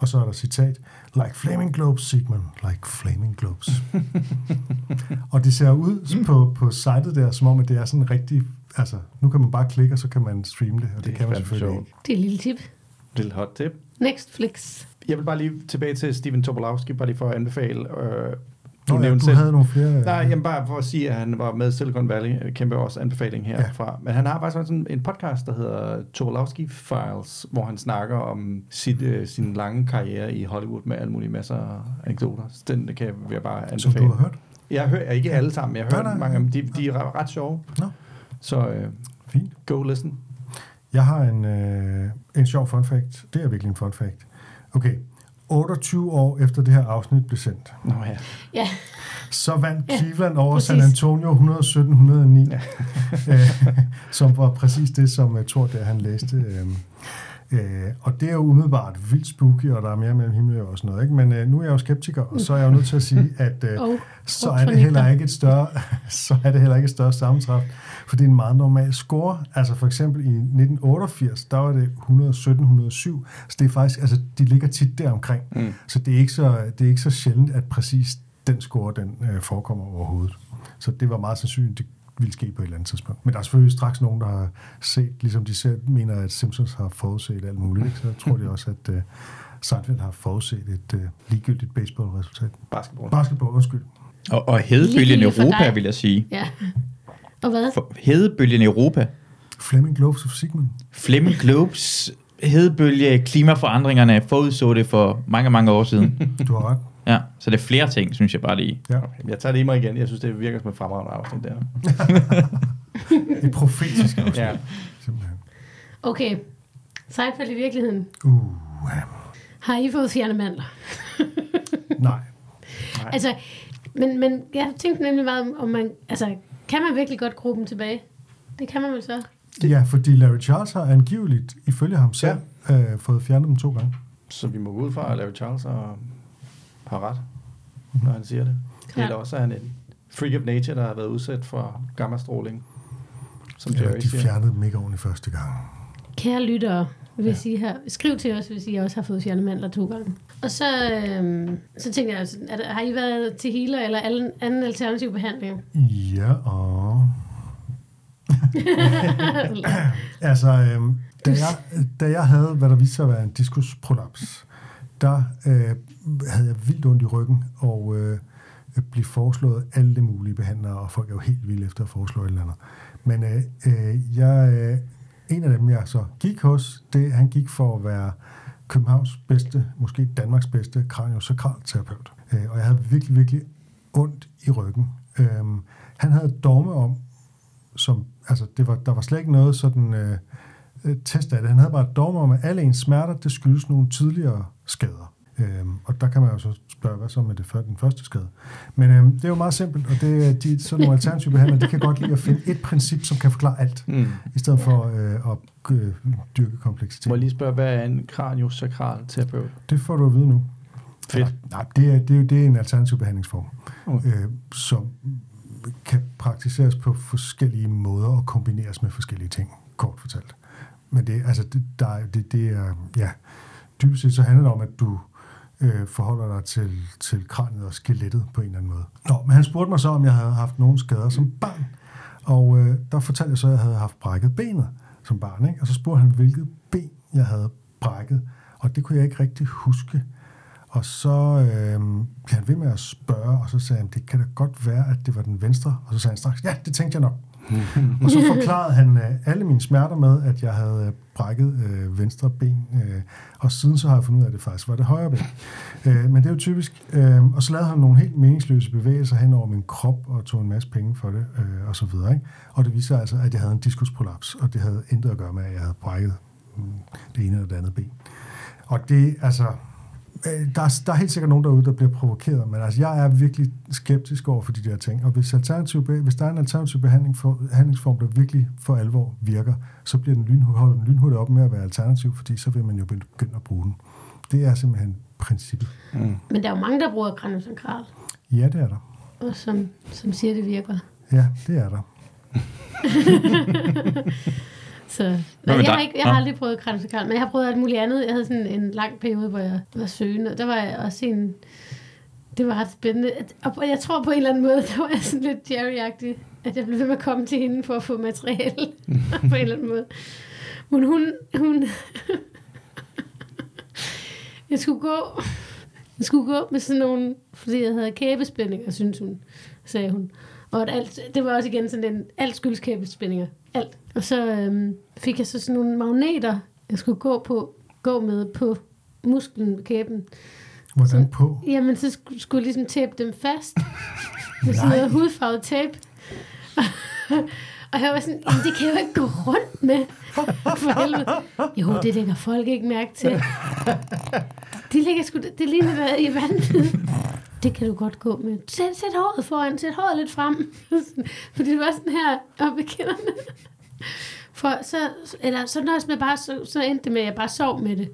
Og så er der citat, like flaming globes, Sigmund, like flaming globes. (laughs) og det ser ud på, på sitet der, som om, at det er sådan rigtig, altså, nu kan man bare klikke, og så kan man streame det, og det, Det det er kan man selvfølgelig sjovt. ikke. Det er et lille tip. Lille hot tip. Nextflix. Jeg vil bare lige tilbage til Steven Tobolowsky, bare lige for at anbefale. Øh, Nå, ja, nævnte du selv- havde nogle flere... Nej, jamen bare for at sige, at han var med Silicon Valley. Kæmpe også anbefaling herfra. Ja. Men han har faktisk også sådan en podcast, der hedder Tobolowsky Files, hvor han snakker om sit, øh, sin lange karriere i Hollywood med alle mulige masser af anekdoter. Så Den kan jeg, vil jeg bare som anbefale. du har hørt. Jeg hører ikke alle sammen, men jeg hører mange af dem. De, de er ret sjove. Nå, Så øh, fint. go listen. Jeg har en, øh, en sjov fun fact. Det er virkelig en fun fact. Okay, 28 år efter det her afsnit blev sendt, Nå ja. Ja, så vandt Ja, Cleveland over præcis. San Antonio 117-109, Ja. (laughs) øh, som var præcis det, som jeg tror, der han læste. Øh, øh, og det er jo umiddelbart vildt spooky, og der er mere mellem himmel og sådan noget. Ikke? Men øh, nu er jeg jo skeptiker, og så er jeg jo nødt til at sige, (laughs) at øh, og så er det heller ikke et større, (laughs) så er det heller ikke et større sammentræf, for det er en meget normal score. Altså for eksempel i 1988, der var det 117-107, så det er faktisk, altså de ligger tit der omkring. Mm. Så det er ikke så, det er ikke så sjældent, at præcis den score, den øh, forekommer overhovedet. Så det var meget sandsynligt, det ville ske på et eller andet tidspunkt. Men der er selvfølgelig straks nogen, der har set, ligesom de selv mener, at Simpsons har forudset alt muligt, ikke? så tror de også, at øh, Seinfeld har forudset et øh, ligegyldigt baseballresultat. Basketball. Basketball, undskyld. Og, og hedebølgen Europa, dig. vil jeg sige. ja. Og hvad? For hedebølgen Europa. Fleming Globes of Sigmund. Fleming Globes hedebølge, klimaforandringerne forudså det for mange, mange år siden. Du har ret. Ja, så det er flere ting, synes jeg bare lige. Ja. Okay, jeg tager det i mig igen. Jeg synes, det virker som et fremragende afsnit der. Et (laughs) profetisk afsnit. Ja. Simpelthen. Okay. Seinfeld i virkeligheden. Uh, Har I fået fjerne mandler? (laughs) nej. Altså, men, men jeg tænkte nemlig meget om, om man... Altså, kan man virkelig godt dem tilbage? Det kan man vel så? Ja, fordi Larry Charles har angiveligt, ifølge ham selv, ja. øh, fået fjernet dem to gange. Så vi må gå ud fra, at Larry Charles har, har ret, når han siger det. Ja. Eller også er han en freak of nature, der har været udsat for gammastråling, som Jerry de siger. fjernede dem ikke ordentligt første gang. Kære lyttere, vil jeg sige her. Skriv til os, hvis I også har fået fjerne mandler to gange. Og så, øhm, så tænkte jeg, altså, er der, har I været til healer eller anden, anden alternativ behandling? Ja, og... (laughs) (clears throat) Altså, øhm, da, jeg, da jeg havde, hvad der viste sig at være en diskusprolaps, der øh, havde jeg vildt ondt i ryggen, og øh, blev foreslået alle mulige behandlere, og folk er jo helt vilde efter at foreslå et eller andet. Men øh, øh, jeg, øh, en af dem, jeg så gik hos, det, han gik for at være Københavns bedste, måske Danmarks bedste kraniosakralterapeut. Øh, og jeg havde virkelig, virkelig ondt i ryggen. Øh, han havde domme dogme om, som, altså det var, der var slet ikke noget sådan øh, øh, test af det. Han havde bare et dogme om, at alle ens smerter, det skyldes nogle tidligere skader. Øhm, og der kan man jo så spørge, hvad så med det, før- den første skade? Men øhm, det er jo meget simpelt, og det er de, sådan nogle alternative behandlere, de kan godt lide at finde et princip, som kan forklare alt, Mm. i stedet for øh, at øh, dyrke kompleksitet. Må jeg lige spørge, hvad er en kraniosakral terapeut? Det får du at vide nu. Fedt. Eller, nej, det er, det, er, jo- det er en alternativ behandlingsform, Okay. øh, som kan praktiseres på forskellige måder og kombineres med forskellige ting, kort fortalt. Men det, altså, det, der, er- det, det er, ja, dybest set så handler det om, at du øh, forholder dig til, til kraniet og skelettet på en eller anden måde. Nå, men han spurgte mig så, om jeg havde haft nogen skader som barn. Og øh, der fortalte jeg så, at jeg havde haft brækket benet som barn. Ikke? Og så spurgte han, hvilket ben jeg havde brækket. Og det kunne jeg ikke rigtig huske. Og så øh, blev han ved med at spørge, og så sagde han, det kan da godt være, at det var den venstre. Og så sagde han straks, ja, det tænkte jeg nok. (laughs) og så forklarede han øh, alle mine smerter med, at jeg havde øh, brækket øh, venstre ben. Øh, og siden så har jeg fundet ud af, at det faktisk var det højre ben. øh, men det er jo typisk. Øh, og så lavede han nogle helt meningsløse bevægelser hen over min krop, og tog en masse penge for det, øh, og så videre. Ikke? Og det viser altså, at jeg havde en diskusprolaps, og det havde intet at gøre med, at jeg havde brækket mm, det ene eller det andet ben. Og det, altså, der, er, der er helt sikkert nogen derude, der bliver provokeret, men altså, jeg er virkelig skeptisk over for de der ting. Og hvis, alternativ, hvis der er en alternativ behandling for, behandlingsform, der virkelig for alvor virker, så bliver den lyn, holder den lynhurtigt op med at være alternativ, fordi så vil man jo begynde at bruge den. Det er simpelthen princippet. Men der er jo mange, der bruger kraniosankral, Ja, det er der. og som, som siger, det virker. Ja, det er der. (laughs) Så, nej, jeg, har ikke, jeg har aldrig prøvet kraniosankral, men jeg har prøvet alt muligt andet. Jeg havde sådan en lang periode, hvor jeg var søgende, og der var jeg også en... Det var ret spændende. Og jeg tror på en eller anden måde, (laughs) der var jeg sådan lidt Jerry-agtig, at jeg blev ved med at komme til hende for at få materiale (laughs) på en eller anden måde. Men hun... hun (laughs) jeg skulle gå... Jeg skulle gå med sådan nogle... Fordi jeg havde kæbespændinger, synes hun, sagde hun. Og at alt, det var også igen sådan en... Alt skyldes kæbespændinger. Alt. Og så øhm, fik jeg så sådan nogle magneter, jeg skulle gå på gå med på musklen, kæben. Hvordan på? Jamen, så skulle, skulle jeg ligesom tape dem fast (laughs) med sådan noget hudfarvet tape. (laughs) og jeg var sådan, "Jamen, det kan jeg jo ikke gå rundt med. (laughs) For helvede. Jo, det lægger folk ikke mærke til. De lægger sgu, det ligner der i vandet. Det kan du godt gå med. Sæt, sæt håret foran, sæt håret lidt frem. Fordi det var sådan her oppe i kinderne. For så, eller så nøjes med bare, så, så endte det med, at jeg bare sov med det.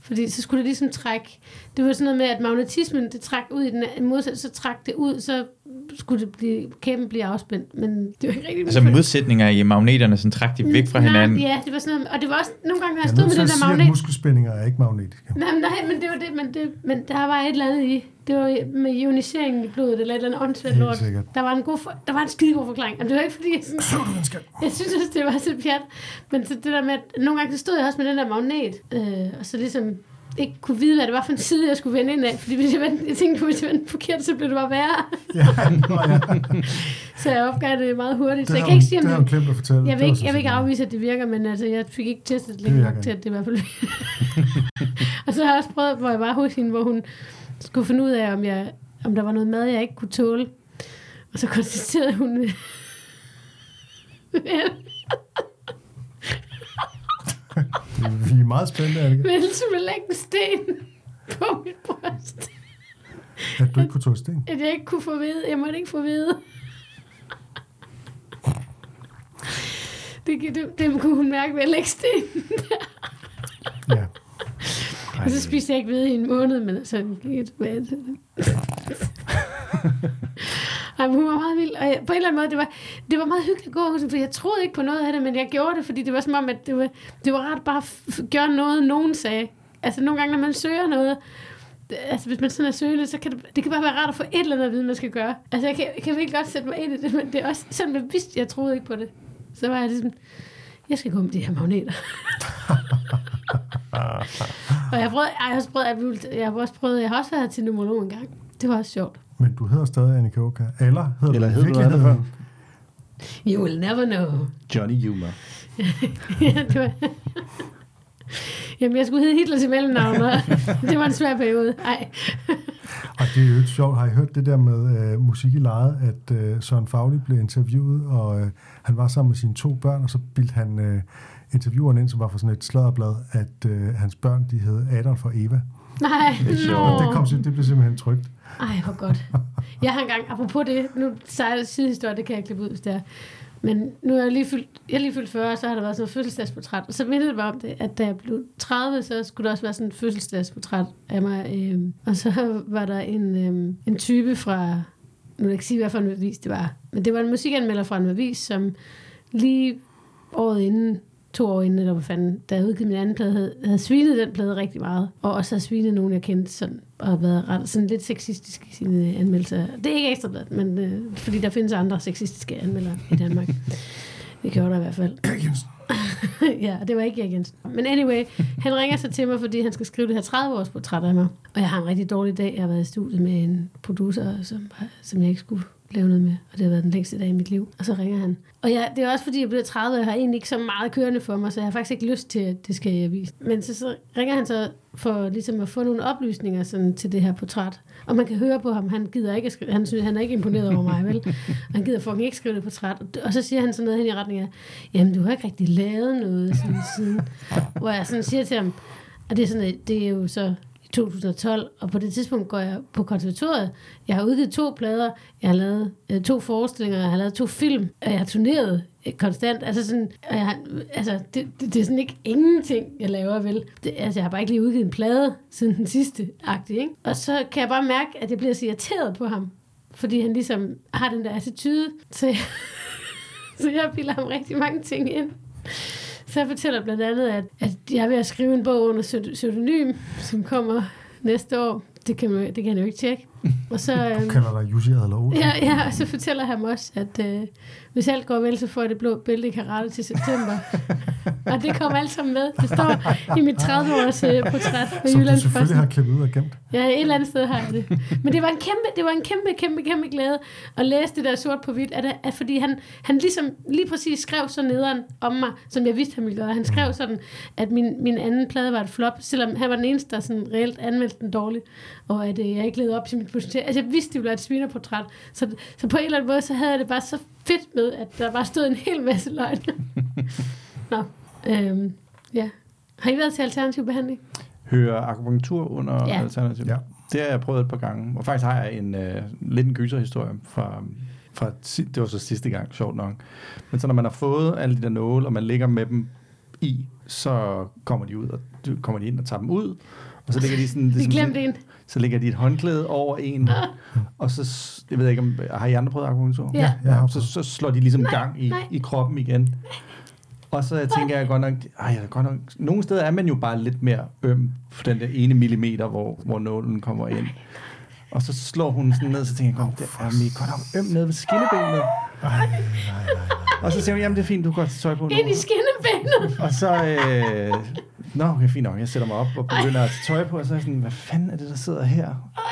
Fordi så skulle det ligesom trække, det var sådan noget med, at magnetismen, det trak ud i den modsatte, så trak det ud, så skulle det blive, kæben blive afspændt, men det var ikke rigtigt. Altså modsætninger i magneterne, sådan træk de væk fra hinanden. Nej, ja, det var sådan noget, og det var også, nogle gange, når jeg Jeg stod nødt med den der magnet, muskelspændinger er ikke magnetiske. Nej, men, nej, men det var det, men, det, men der var et eller andet i. Det var med ioniseringen i blodet, eller et eller andet åndssvagt lort. sikkert. Der var en, god for, der var en skide god forklaring. Og det var ikke fordi, jeg, sådan, jeg synes også, det var så pjat. Men så det der med, at nogle gange så stod jeg også med den der magnet, øh, og så ligesom ikke kunne vide, hvad det var for en side, jeg skulle vende ind af. Fordi hvis jeg, vendte, jeg tænkte hvis jeg vendte forkert, så blev det bare værre. Ja, nå ja. (laughs) Så jeg opgav det meget hurtigt. Så Det jeg har kan ikke sige, om det har hun glemt at fortælle. jeg Det vil, ikke, så jeg vil ikke afvise, at det virker, men altså, jeg fik ikke testet det Det længe nok til, at det i hvert fald (laughs) Og så har jeg også prøvet, hvor jeg var hos hende, hvor hun skulle finde ud af, om, jeg, om der var noget mad, jeg ikke kunne tåle. Og så konstaterede hun... (laughs) (laughs) Vi er meget spændte, Annika. Men ellers ville lægge en sten på mit bryst. At du ikke kunne tåle sten. At jeg ikke kunne få vide. Jeg måtte ikke få vide. Det, det, det kunne hun mærke ved at lægge sten. Ja. Og så spiste jeg ikke ved i en måned, men så gik jeg tilbage til det. (laughs) Ej, hun var meget vild, og jeg, på en eller anden måde, det var, det var meget hyggeligt at gå hos hende, for jeg troede ikke på noget af det, men jeg gjorde det, fordi det var som om, at det var, det var rart bare at gøre noget, nogen sagde. Altså nogle gange, når man søger noget, altså hvis man sådan er søgende, så kan det, det kan bare være rart at få et eller andet at vide, man skal gøre. Altså jeg kan, jeg kan virkelig godt sætte mig ind i det, men det er også, selvom jeg vidste, jeg troede ikke på det, så var jeg ligesom, jeg skal gå med de her magneter. (laughs) og jeg har prøvet, jeg har også prøvet, jeg har også prøvet, jeg har også været til numerolog en gang. Det var også sjovt. Men du hedder stadig Annika Oka. Eller hedder Eller du hed du noget andet før? You will never know. Johnny Humor. (laughs) ja, det var... Jamen, jeg skulle hedde Hitler til mellemnavn, (laughs) det var en svær periode. Ej. Og det er jo ikke sjovt. Har I hørt det der med øh, musik i lejet, at øh, Søren Fagli blev interviewet, og øh, han var sammen med sine to børn, og så bildte han øh, intervieweren ind, som var fra sådan et sladderblad, at øh, hans børn, de hed Adolf og Eva. Nej, Det er. Og det, kom, det blev simpelthen trygt. Ej, hvor godt. Jeg har engang, apropos det, nu sejler sidehistorie, det kan jeg klippe ud, hvis det er. Men nu er jeg lige fyldt, jeg er lige fyldt 40, så har der været sådan et fødselsdagsportræt. Og så mindede det mig om det, at da jeg blev 30, så skulle der også være sådan et fødselsdagsportræt af mig. Øhm, og så var der en, øhm, en type fra, nu vil jeg ikke sige, hvad for en avis det var, men det var en musikanmelder fra en avis, som lige året inden, to år inden, eller hvad fanden, da jeg udgivet min anden plade, havde, havde svinet den plade rigtig meget. Og også havde svinet nogen, jeg kendte sådan, og havde været ret, sådan lidt sexistisk i sine anmeldelser. Det er ikke ekstra bladet, men øh, fordi der findes andre sexistiske anmeldere i Danmark. (laughs) Det gjorde der i hvert fald. (laughs) Ja, det var ikke Erik Jensen. Men anyway, han ringer så til mig, fordi han skal skrive det her 30-års portræt af mig. Og jeg har en rigtig dårlig dag. Jeg har været i studiet med en producer, som, som jeg ikke skulle lave noget med. Og det har været den længste dag i mit liv. Og så ringer han. Og jeg, det er også fordi, jeg blev 30, og jeg har egentlig ikke så meget kørende for mig, så jeg har faktisk ikke lyst til, at det skal jeg vise. Men så, så ringer han så for ligesom at få nogle oplysninger sådan, til det her portræt. Og man kan høre på ham, han gider ikke at skrive, han, synes, han er ikke imponeret over mig, vel? (laughs) Han gider fucking ikke skrive det portræt. Og så siger han sådan noget hen i retning af, jamen du har ikke rigtig lavet noget sådan siden. (laughs) Hvor jeg sådan siger til ham, og det er sådan, at det er jo så 2012, og på det tidspunkt går jeg på konservatoriet. Jeg har udgivet to plader, jeg har lavet øh, to forestillinger, jeg har lavet to film, og jeg har turneret øh, konstant. Altså, sådan, og jeg har, altså det, det, det, er sådan ikke ingenting, jeg laver, vel? Det, altså, jeg har bare ikke lige udgivet en plade siden den sidste agtig, ikke? Og så kan jeg bare mærke, at jeg bliver så irriteret på ham, fordi han ligesom har den der attitude, så jeg, (laughs) så jeg piller ham rigtig mange ting ind. Så jeg fortæller blandt andet, at, at jeg er ved at skrive en bog under pseudo- pseudonym, som kommer næste år. Det kan, man, det kan han jo ikke tjekke. Og så, Du øhm, kalder dig Jussi Adler ja, ja, og så fortæller han også, at øh, hvis alt går vel, så får jeg det blå bælte i karate til september. (laughs) og det kommer alt sammen med. Det står i mit 30-års øh, portræt på Som du Jyllands selvfølgelig har klippet ud og gemt. Ja, et eller andet sted har jeg det. Men det var en kæmpe, det var en kæmpe, kæmpe, kæmpe glæde at læse det der sort på hvidt, at, at fordi han, han ligesom lige præcis skrev så nederen om mig, som jeg vidste, han ville gøre. Han skrev sådan, at min, min anden plade var et flop, selvom han var den eneste, der sådan reelt anmeldte den dårligt, og at øh, jeg ikke levede op til mit potentiale. Altså, jeg vidste, det ville være et svinerportræt. Så, så på en eller anden måde, så havde jeg det bare så fedt med, at der bare stod en hel masse løgn. (laughs) Nå, øhm, ja. Har I været til alternativ behandling? Hører akupunktur under Ja. ja. alternativ? Ja. Det har jeg prøvet et par gange. Og faktisk har jeg en øh, lidt en gyserhistorie fra, fra, si- det var så sidste gang, sjovt nok. Men så når man har fået alle de der nåle, og man ligger med dem i, så kommer de ud, og du- kommer de ind og tager dem ud. Og så ligger de sådan... (laughs) Vi ligesom glemte sådan- en. Så lægger de et håndklæde over en, og så, jeg ved ikke om, har I andre prøvet akupunktur? Ja. Har Så, så slår de ligesom gang i, nej. i kroppen igen. Og så tænker jeg godt nok, ej, jeg er godt nok, nogle steder er man jo bare lidt mere øm for den der ene millimeter, hvor, hvor nålen kommer ind. Og så slår hun sådan ned, så tænker jeg, godt, det er mig godt nok øm nede ved skinnebenet. Og så siger hun, jamen det er fint, du godt tage tøj på nu. Ind i skinnebenet. Og så, øh, nå, okay, fint nok, jeg sætter mig op og begynder at tage tøj på, og så er jeg sådan, hvad fanden er det, der sidder her? Ej,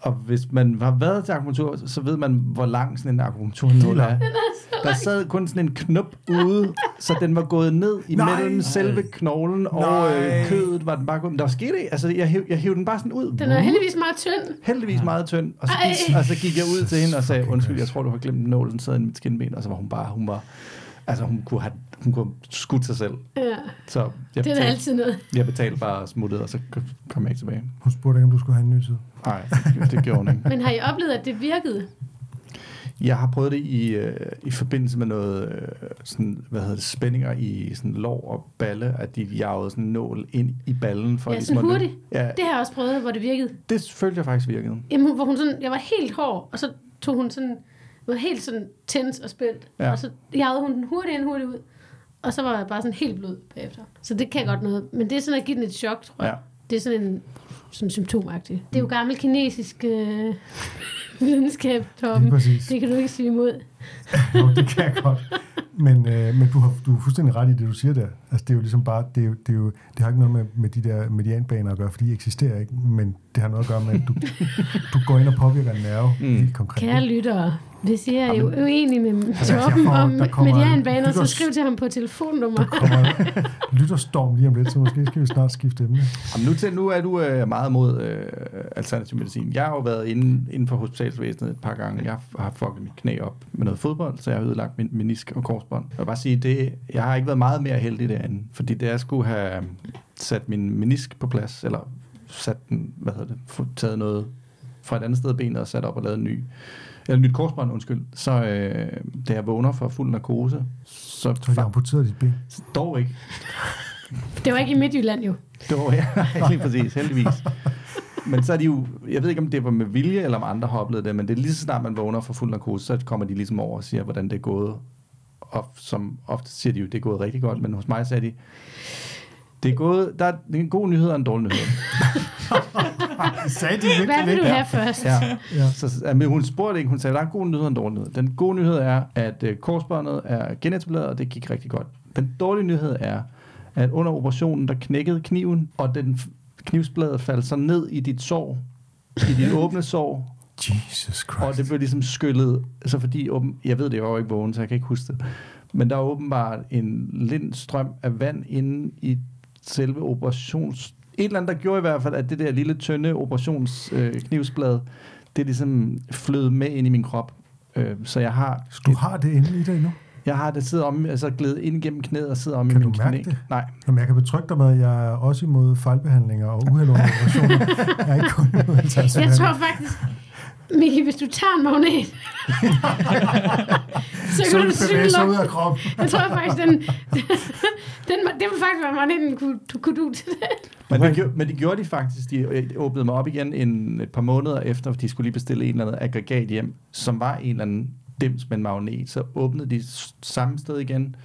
Og hvis man har været til akupunktur, så ved man, hvor lang sådan en akupunkturnål er. Der sad kun sådan en knop ude, så den var gået ned imellem Nej. selve knoglen og øh, kødet var den bare gået. Der var sket ikke. Altså, jeg hæv, jeg hævde den bare sådan ud. den er heldigvis meget tynd. Heldigvis meget tynd. Og så, gik, og så gik jeg ud til hende og sagde, undskyld, jeg tror, du har glemt nålen, den sad i mit skinben. Og så var hun bare, hun var, altså hun kunne have, hun kunne skudt sig selv. Ja, Så jeg det er betalte, altid noget. jeg betalte bare og smuttede, og så kom jeg ikke tilbage. Hun spurgte ikke, om du skulle have en ny tid. Nej, det gjorde hun ikke. Men har I oplevet, at det virkede? Jeg har prøvet det i, øh, i forbindelse med noget øh, sådan, hvad hedder det, spændinger i sådan lår og balle, at de jagede sådan en nål ind i ballen. For Ja, ligesom sådan hurtigt. Ja, Det har jeg også prøvet, hvor det virkede. det følte jeg faktisk virkede. Jamen, hvor hun sådan, jeg var helt hård, og så tog hun sådan, var helt sådan tens og spændt, Ja. og så jagede hun den hurtigt ind, hurtigt ud. Og så var jeg bare sådan helt blød bagefter. Så det kan godt noget. Men det er sådan at give den et chok, tror jeg. Ja. Det er sådan en sådan symptomagtigt. Det er jo gammel kinesisk øh, videnskab, Torben. Det kan du ikke sige imod. (laughs) Jo, det kan jeg godt. Men, øh, men du har du er fuldstændig ret i det, du siger der. Altså, det er jo ligesom bare, det, er jo, det, er jo, det har ikke noget med, med de der medianbaner at gøre, for de eksisterer ikke, men det har noget at gøre med, at du, (laughs) du går ind og påvirker en nerve mm. helt konkret. Kære lyttere, hvis I er jo uenige med Altså, Torben får- om medianbaner, så skriv til ham på telefonnummer. Der kommer (laughs) lytterstorm lige om lidt, så måske skal vi snart skifte emne. Jamen, nu, til, nu er du øh, meget mod øh, alternativ medicin. Jeg har jo været inde, inden for hospitalsvæsenet et par gange. Jeg har fucket mit knæ op med noget fodbold, så jeg har ødelagt min menisk og korsbånd. Jeg vil bare sige, det, jeg har ikke været meget mere heldig derinde, fordi da jeg skulle have sat min menisk på plads, eller sat den, hvad hedder det, få- taget noget fra et andet sted af benet og sat op og lavet en ny, eller nyt korsbånd, undskyld. Så øh, da jeg vågner for fuld narkose, så, Så har de amputeret dit ben. dog ikke. Det var ikke i Midtjylland jo. Det var (laughs) ja, lige præcis, heldigvis. Men så er de jo, jeg ved ikke om det var med vilje, eller om andre har oplevet det, men det er lige så snart man vågner for fuld narkose, så kommer de ligesom over og siger, hvordan det er gået. Og som ofte siger de jo, det er gået rigtig godt, men hos mig sagde de, det er gået, der er en god nyhed og en dårlig nyhed. (laughs) Sagde de virkelig Hvad vil det? du have først? Ja. Ja. Så, ja, men hun spurgte ikke, hun sagde, der er en god nyhed og en dårlig nyhed. Den gode nyhed er, at øh, korsbåndet er genetableret, og det gik rigtig godt. Den dårlige nyhed er, at under operationen, der knækkede kniven, og den knivsbladet faldt så ned i dit sår, i dit (laughs) åbne sår, Jesus Christ. og det blev ligesom skyllet, så fordi, åben, jeg ved det, jo ikke vågen, så jeg kan ikke huske det, men der er åbenbart en lind strøm af vand inde i selve operations... Et eller andet, der gjorde i hvert fald, at det der lille, tynde operationsknivsblad, øh, det ligesom flød med ind i min krop. Øh, så jeg har, Så du har det inde i dig nu? Jeg har det sidder om, altså glædet ind gennem knæet og sidder om Kan i du min mærke knæ. det? Nej, Jamen, jeg kan betrygge dig med, at jeg er også imod fejlbehandlinger og uheld under operationer. jeg er ikke kun imod Jeg tror faktisk, Miki, hvis du tager en magnet, så Så kan vil du det bevæge sig cykle ud af kroppen. Jeg tror faktisk, den, den, det vil faktisk være magneten, kunne, du kunne du til det. Men det, gjorde, men det gjorde de faktisk. De øh, åbnede mig op igen en, et par måneder efter, for de skulle lige bestille en eller anden aggregat hjem, som var en eller anden dims med en magnet. Så åbnede de samme sted igen,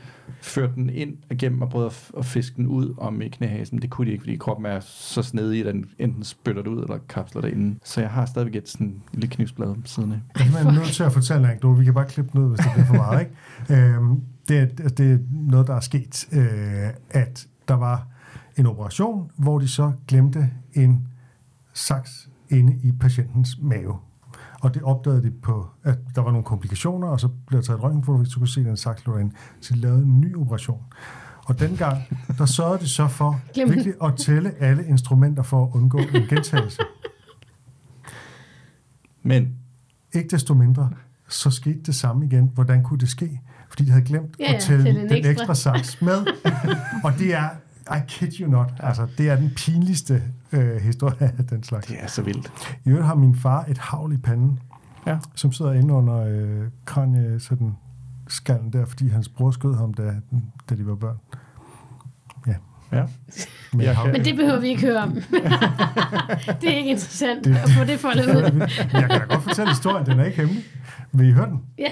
førte den ind igennem og prøvede at, fiske den ud om i knæhasen. Det kunne de ikke, fordi kroppen er så snedig, at den enten spytter det ud eller kapsler det inden. Så jeg har stadigvæk et sådan lille knivsblad ved siden af. Jeg er nødt til at fortælle en anekdote. Vi kan bare klippe ud, hvis det bliver for meget. Ikke? (laughs) Øhm, det, er, det er noget, der er sket, øh, at der var en operation, hvor de så glemte en saks inde i patientens mave. Og det opdagede de på, at der var nogle komplikationer, og så blev der taget et røntgenfoto, så kunne se, den derinde. Så de lavede en ny operation. Og dengang, der sørgede de så for (laughs) Glem den. virkelig at tælle alle instrumenter for at undgå en gentagelse. Men Ikke desto mindre, så skete det samme igen. Hvordan kunne det ske? Fordi de havde glemt Ja, at tælle tælle en den ekstra. ekstra saks med. (laughs) og det er, I kid you not, altså det er den pinligste øh, historie af den slags. det er så vildt. I øvrigt har min far et havl i panden, Ja. som sidder inde under øh, kranie, sådan skallen der, fordi hans bror skød ham, da, da de var børn. Ja. Ja. Med Jeg havl. Men det behøver vi ikke høre om. (laughs) det er ikke interessant Det- at få det foldet ud. Jeg kan da godt fortælle historien, den er ikke hemmelig. Vil I høre den? Ja.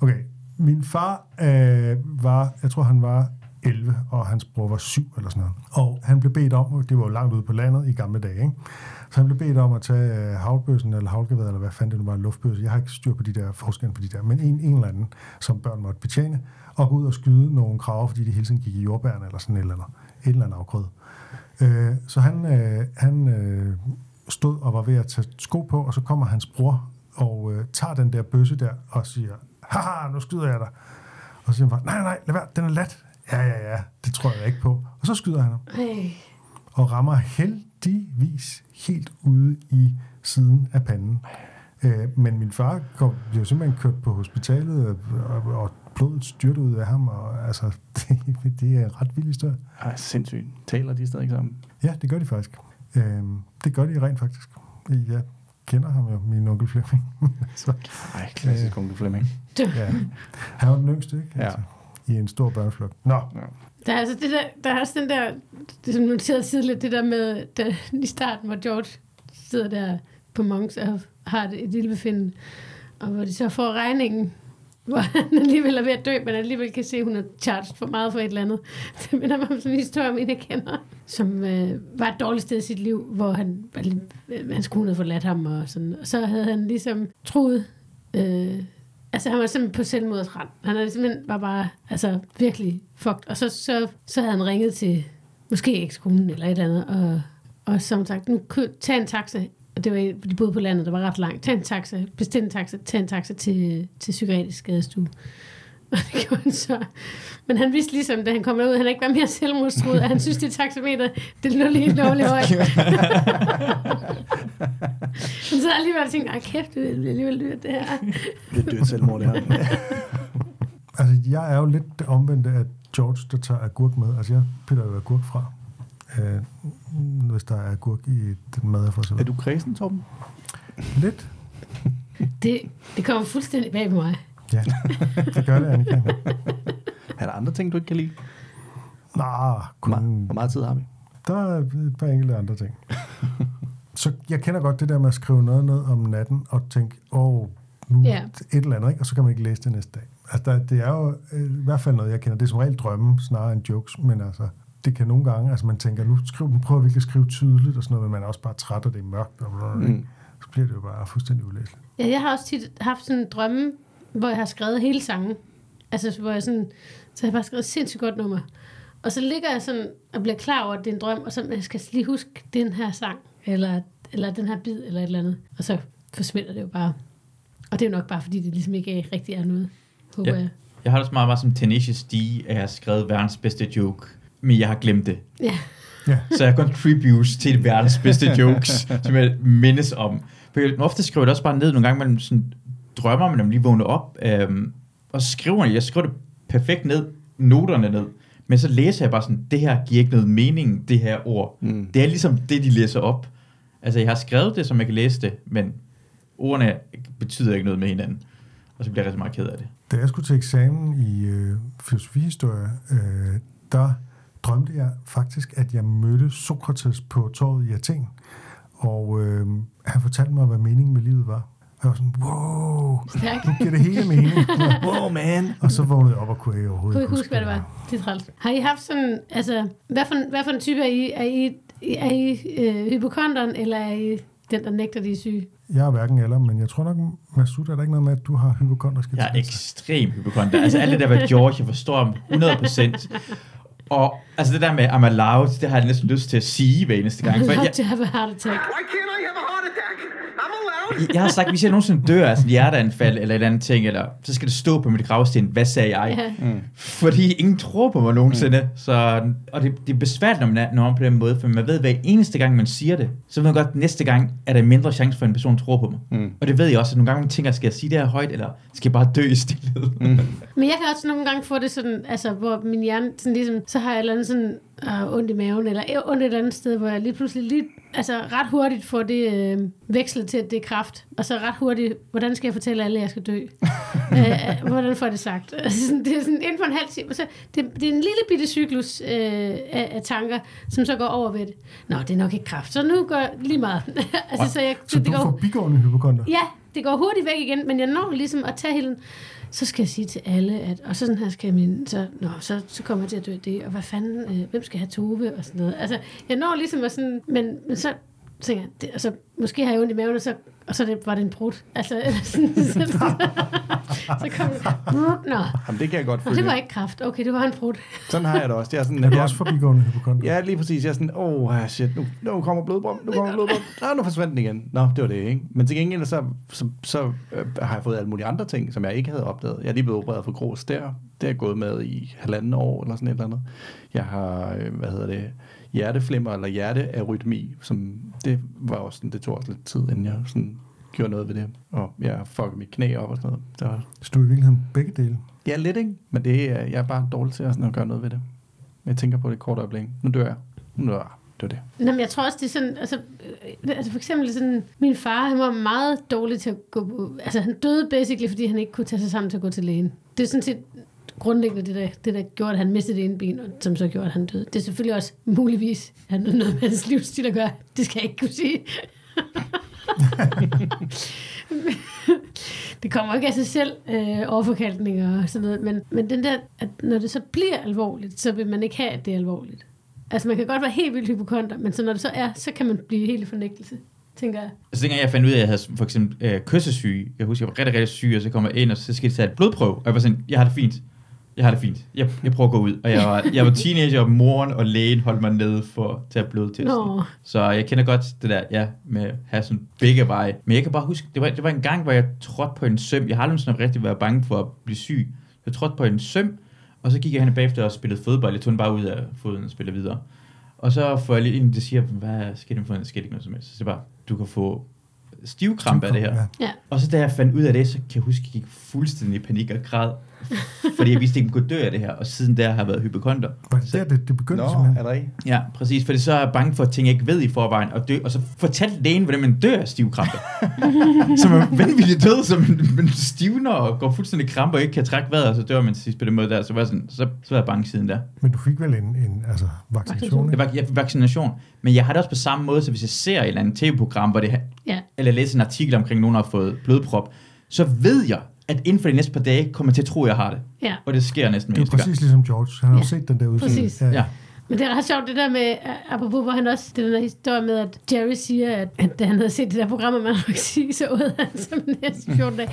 Okay, min far øh, var, jeg tror han var 11, og hans bror var 7 eller sådan noget. Og han blev bedt om, det var jo langt ude på landet i gamle dage, ikke? så han blev bedt om at tage øh, havlbøssen eller havlgeværet, eller hvad fanden det nu var, luftbøsse. Jeg har ikke styr på de der forskellen på de der, men en, en eller anden, som børn måtte betjene, og gå ud og skyde nogle kraver, fordi de hele tiden gik i jordbærne eller sådan et eller andet, et eller andet afgrød. Øh, så han, øh, han øh, stod og var ved at tage sko på, og så kommer hans bror og øh, tager den der bøsse der og siger, haha, nu skyder jeg dig. Og så siger han bare, nej, nej, lad være, den er lat. Ja, ja, ja, det tror jeg ikke på. Og så skyder han ham, Ej. og rammer heldigvis helt ude i siden af panden. Øh, men min far kom, blev simpelthen kørt på hospitalet, og, og, og blodet styrte ud af ham, og altså, (laughs) det, det er en ret vild historie. Ej, sindssygt. Taler de stadig sammen? Ja, det gør de faktisk. Øhm, det gør de rent faktisk. Jeg kender ham jo, min onkel Flemming. (laughs) så, Ej, klassisk onkel Flemming. ja. Han var den yngste, ikke? Altså, Ja. I en stor børneflok. Nå, Der er, altså det der, der er også den der, det som noteret tidligere, det der med der, i starten, hvor George sidder der på Monks og har et, et lille befindende, og hvor de så får regningen, (laughs) hvor han alligevel er ved at dø, men alligevel kan se, at hun har charged for meget for et eller andet. (laughs) Det minder mig om sådan en historie om en, jeg kender, som øh, var et dårligt sted i sit liv, hvor han, var lidt- øh, hans kone havde forladt ham, og, sådan, og så havde han ligesom troet, øh, altså han var simpelthen på selvmordsrand. Han er simpelthen var bare, altså virkelig fucked. Og så, så, så havde han ringet til måske ekskonen eller et eller andet, og, og som sagt, nu kø, tag en taxa. Og det var, de boede på landet, der var ret langt. Tag en taxa, bestil en taxa, tag en taxa til, til psykiatrisk skadestue. (laughs) Så. Men han vidste ligesom, da han kom ud, at han ikke var mere selvmordstruet, at han synes, det taxameter, det lå lige lovligt højt. (laughs) Men så alligevel tænkte jeg, kæft, det bliver alligevel dyrt, det her. Det er dyrt selvmord, det her. (laughs) altså jeg er jo lidt det omvendte af George, der tager agurk med. Altså jeg piller jo agurk fra. øh, hvis der er agurk i den mad, jeg får Er serveret. du kredsen, Torben? Lidt? Det, det kommer fuldstændig bag på mig. Ja, det gør det, Annika. (laughs) Er der andre ting, du ikke kan lide? Nå, Hvor kun, meget, hvor meget tid har vi? der er et par enkelte andre ting. Så jeg kender godt det der med at skrive noget ned om natten og tænke, åh, oh, nu yeah. et eller andet, ikke? og så kan man ikke læse det næste dag. Altså, der, det er jo øh, i hvert fald noget, jeg kender. Det er som regel drømme snarere end jokes, men altså, det kan nogle gange, altså man tænker, nu skriv, nu prøver vi virkelig at skrive tydeligt og sådan noget, men man er også bare træt, og det er mørkt, og mm. Mm. så bliver det jo bare fuldstændig ulæseligt. Ja, jeg har også tit haft sådan en drømme, hvor jeg har skrevet hele sangen. Altså, hvor jeg sådan, så har jeg bare skrevet et sindssygt godt nummer. Og så ligger jeg sådan og bliver klar over, at det er en drøm, og så jeg skal lige huske den her sang, eller, eller den her bid, eller et eller andet. Og så forsvinder det jo bare. Og det er jo nok bare, fordi det ligesom ikke er, rigtig er noget, håber Ja. jeg. Jeg har det også meget, meget som Tenacious D, at jeg har skrevet verdens bedste joke, men jeg har glemt det. Ja. Ja. Så jeg contributes til verdens bedste jokes, som jeg mindes om. For jeg ofte skriver jeg det også bare ned nogle gange, man sådan drømmer, man om lige vågner op, øhm, og så skriver jeg, jeg skriver det perfekt ned, noterne ned, men så læser jeg bare sådan, det her giver ikke noget mening, det her ord. Mm. Det er ligesom det, de læser op. Altså, jeg har skrevet det, som jeg kan læse det, men ordene betyder ikke noget med hinanden. Og så bliver jeg rigtig meget ked af det. Da jeg skulle til eksamen i øh, filosofihistorie, øh, der drømte jeg faktisk, at jeg mødte Sokrates på torvet i Athen. Og øh, han fortalte mig, hvad meningen med livet var. Og jeg var sådan, wow, Stærkt. nu giver det hele mening. (laughs) Wow, man. og så vågnede jeg op og kunne jeg Jeg overhovedet kunne ikke huske, hvad det var. Det er træls. Har I haft sådan, altså, hvad for, hvad for en type er I? Er I, er I øh, hypokontoren, eller er I den, der nægter, de er syge? Jeg er hverken eller, men jeg tror nok, Masud, er der ikke noget med, at du har hypokontriske Jeg er ekstrem hypokonter. Altså alt det der med George, jeg forstår ham 100%. Og altså det der med I'm allowed, det har jeg næsten lyst til at sige hver eneste gang. For Not jeg, to have a heart attack. Why can't I have a heart attack? I'm allowed. Jeg har sagt, hvis jeg nogensinde dør af sådan et hjerteanfald eller et eller andet ting, eller, så skal det stå på mit gravsten, hvad sagde jeg? Ja. Fordi ingen tror på mig nogensinde. Mm. Så, og det, det er besværligt, når man er når man på den måde, for man ved, hver eneste gang, man siger det, så ved man godt, at næste gang er der mindre chance for, at en person tror på mig. Mm. Og det ved jeg også, at nogle gange man tænker, skal jeg sige det her højt, eller skal jeg bare dø i stillhed? Mm. Men jeg kan også nogle gange få det sådan, altså, hvor min hjerne sådan ligesom, så har jeg eller andet sådan øh, ondt i maven, eller ondt et andet sted, hvor jeg lige pludselig lige, altså ret hurtigt får det øh, vekslet til, at det er kraft. Og så ret hurtigt, hvordan skal jeg fortælle alle, at jeg skal dø? (laughs) øh, øh, hvordan får det sagt? (laughs) Altså, sådan, det er sådan inden for en halv time. Så det, det er en lille bitte cyklus øh, af, af, tanker, som så går over ved det. Nå, det er nok ikke kraft, så nu går jeg lige meget. (laughs) altså, så jeg, Så det du går, forbigående hypokonter? Ja, det går hurtigt væk igen, men jeg når ligesom at tage hele. Så skal jeg sige til alle, at, og så sådan her skal jeg min, så, nå, så, så kommer jeg til at dø det, og hvad fanden, øh, hvem skal have Tove, og sådan noget. Altså, jeg når ligesom at sådan, men, men så tænker jeg, det, altså, måske har jeg ondt i maven, og så, og så det, var det en brud. Altså, sådan, (laughs) så, kom det, nå, Jamen, det kan jeg godt følge. det var ikke kraft, okay, det var en brud. Sådan har jeg det også. Det er sådan, Er du jeg, også forbigående hypokonter? Ja, lige præcis. Jeg er sådan, åh, oh, shit, nu, nu kommer blodbrøm, nu kommer blodbrøm. Nå, nu forsvandt den igen. Nå, det var det, ikke? Men til gengæld, så, så, så øh, har jeg fået alle mulige andre ting, som jeg ikke havde opdaget. Jeg er lige blevet opereret for grå stær. Det er jeg gået med i halvanden år, eller sådan et eller andet. Jeg har, øh, hvad hedder det, hjerteflimmer, eller hjertearytmi, som det var også sådan, det tog også lidt tid, inden jeg sådan gjorde noget ved det. Og jeg fuckede mit knæ op og sådan noget. Det var, Så du i virkeligheden begge dele? ja, lidt, ikke? Men det, er- jeg er bare dårlig til at, sådan, at gøre noget ved det. Jeg tænker på det et kort øjeblik. Nu dør jeg. Nu dør jeg. Det var det. Nå, men jeg tror også, det er sådan, altså, øh, altså for eksempel sådan, min far, han var meget dårlig til at gå på, altså han døde basically, fordi han ikke kunne tage sig sammen til at gå til lægen. Det er sådan set grundlæggende det, der, det der gjorde, at han mistede det ene ben, og som så gjorde, at han døde. Det er selvfølgelig også muligvis han noget med hans livsstil at gøre. Det skal jeg ikke kunne sige. (laughs) det kommer ikke af sig selv, øh, overforkalkninger og sådan noget, men, men den der, at når det så bliver alvorligt, så vil man ikke have, at det er alvorligt. Altså man kan godt være helt vildt hypokonter, men så når det så er, så kan man blive helt i fornægtelse, tænker jeg. Altså dengang jeg fandt ud af, at jeg havde for eksempel øh, kyssesyge, jeg husker, jeg var rigtig, rigtig syg, og så kom jeg ind, og så skal jeg tage et blodprøve, og jeg var sådan, jeg har det fint. Jeg har det fint. Jeg, jeg prøver at gå ud. Og jeg var, jeg var teenager, og moren og lægen holdt mig nede for at tage blodtesten. Nå. Så jeg kender godt det der, ja, med at have sådan begge veje. Men jeg kan bare huske, det var, det var en gang, hvor jeg trådte på en søm. Jeg har aldrig sådan rigtig været bange for at blive syg. Jeg trådte på en søm, og så gik jeg hen bagefter og spillede fodbold. Jeg tog den bare ud af foden og spillede videre. Og så får jeg lige en, der siger, hvad sker det for en ikke noget som helst? Så det er bare, du kan få stivkrampe af det her. Ja. Ja. Og så da jeg fandt ud af det, så kan jeg huske, at jeg gik fuldstændig i panik og græd. Fordi jeg vidste ikke, at jeg kunne dø af det her. Og siden der har jeg været hypokonter. Var det der, det, det begyndte Nå, simpelthen? er der ikke? Ja, præcis. Fordi så er jeg bange for ting, jeg ikke ved i forvejen. Og, dø, og så fortalte lægen, hvordan man dør af stivkrampe. (laughs) så man vanvittigt død, så man, man stivner og går fuldstændig krampe og ikke kan trække vejret, og så dør man til sidst på den måde der. Så var sådan, så, så var jeg bange siden der. Men du fik vel en, en altså, vaccination? Det var fik vaccination. Men jeg har det også på samme måde, så hvis jeg ser et eller andet tv-program, hvor det, Ja. eller læser en artikel omkring, at nogen har fået blodprop, så ved jeg, at inden for de næste par dage, kommer jeg til at tro, at jeg har det. Ja. Og det sker næsten Det er hver eneste gang. præcis ligesom George. Han har jo Ja, set den der udsendelse. præcis. Ja. Men det er ret sjovt, det der med, apropos, hvor han også, det den der historie med, at Jerry siger, at, at da han havde set det der program, man nok sige, så åd han (laughs) som næste 14 dage.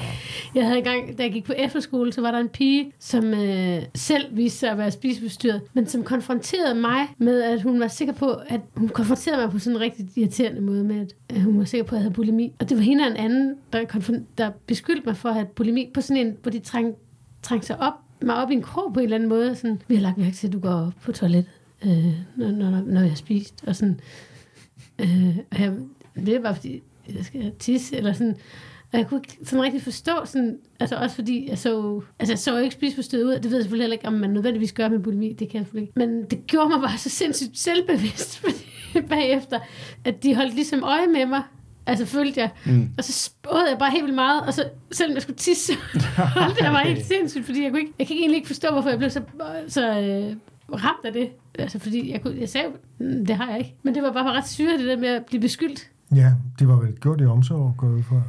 Jeg havde engang, da jeg gik på efterskole, så var der en pige, som øh, selv viste sig at være spisebestyret, men som konfronterede mig med, at hun var sikker på, at hun konfronterede mig på sådan en rigtig irriterende måde med, at hun var sikker på, at jeg havde bulimi. Og det var hende og en anden, der, konfron- der beskyldte mig for at have bulimi på sådan en, hvor de træng, trængte sig op, mig op i en krog på en eller anden måde. Sådan, vi har lagt mærke til, at du går på toilettet, øh, når, når, når vi har spist. Og sådan, øh, og jeg, det er bare fordi, jeg skal tisse, eller sådan. Og jeg kunne ikke sådan rigtig forstå, sådan, altså også fordi jeg så, altså jeg så ikke spiseforstyrret ud, det ved jeg selvfølgelig heller ikke, om man nødvendigvis gør med bulimi, det kan jeg selvfølgelig ikke. Men det gjorde mig bare så sindssygt selvbevidst (laughs) fordi bagefter, at de holdt ligesom øje med mig, altså følte jeg, mm. og så spåede jeg bare helt vildt meget, og så selvom jeg skulle tisse, så (laughs) holdt jeg mig helt sindssygt, fordi jeg kunne ikke, jeg kan egentlig ikke forstå, hvorfor jeg blev så, så øh, ramt af det. Altså fordi jeg, kunne, jeg sagde, "Mm, det har jeg ikke. Men det var bare ret syret, det der med at blive beskyldt. Ja, det var vel gjort i omsorg, ud fra.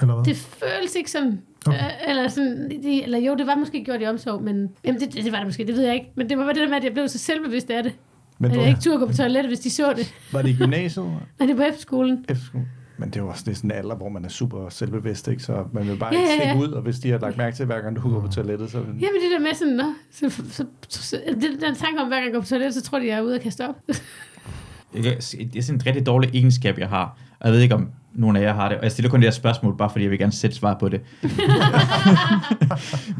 Eller hvad? Det føles ikke sådan, Okay. okay. eller sådan, de, eller jo, det var måske gjort i omsorg, men jamen det, det var det måske, det ved jeg ikke. Men det var bare det der med, at jeg blev så selvbevidst af det. Men at jeg ikke turde gå på toilettet, hvis de så det. var det i gymnasiet? (laughs) Men det var efterskolen. Efterskole? Men det er jo også det er sådan en alder, hvor man er super selvbevidst, ikke? Så man vil bare Ja, ikke ja, stikke ja. ud, og hvis de har lagt mærke til, hver gang du går på toilettet, så... Jamen det der med sådan, nå, så, så, så, så det, den tanke om, hver gang jeg går på toilettet, så tror de, jeg er ude og kaste op. Jeg kan- Det er sådan en rigtig dårlig egenskab, jeg har. Og jeg ved ikke, om nogle af jer har det. Og jeg stiller kun det her spørgsmål, bare fordi jeg vil gerne sætte svar på det. (laughs)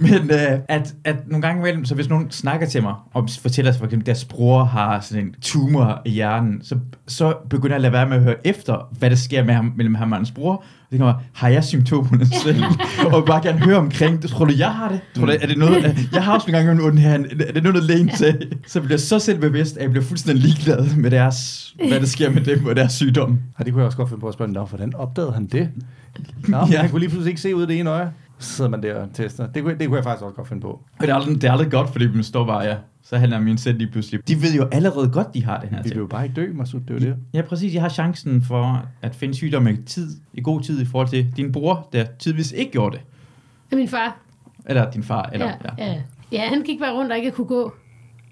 Men øh, at, at nogle gange imellem, så hvis nogen snakker til mig, og fortæller for eksempel, at deres bror har sådan en tumor i hjernen, så, så begynder jeg at lade være med at høre efter, hvad der sker med ham, mellem ham og hans bror. Og tænker mig, har jeg symptomerne selv? og bare gerne høre omkring det. Tror du, jeg har det? Tror du, er det noget, jeg har også nogle gange en ond her. Er det noget, der lægen til? Så bliver jeg så selvbevidst, at jeg bliver fuldstændig ligeglad med deres, hvad der sker med dem og deres sygdom. Ja, det kunne jeg også godt finde på at spørge, hvordan opdagede han det? (laughs) Nå, ja. Han kunne lige pludselig ikke se ud af det ene øje. Så sidder man der og tester. Det kunne, det kunne jeg faktisk også godt finde på. Og det er aldrig, det er aldrig godt, fordi man står bare, ja, så handler min sæt lige pludselig. De ved jo allerede godt, de har den her Vi ting. vil jo bare ikke dø, Masud, det er jo det. Ja, præcis. Jeg har chancen for at finde sygdom i tid, i god tid i forhold til din bror, der tidligvis ikke gjorde det. Og min far, Eller din far. Eller, ja, ja. ja, han gik bare rundt og ikke kunne gå.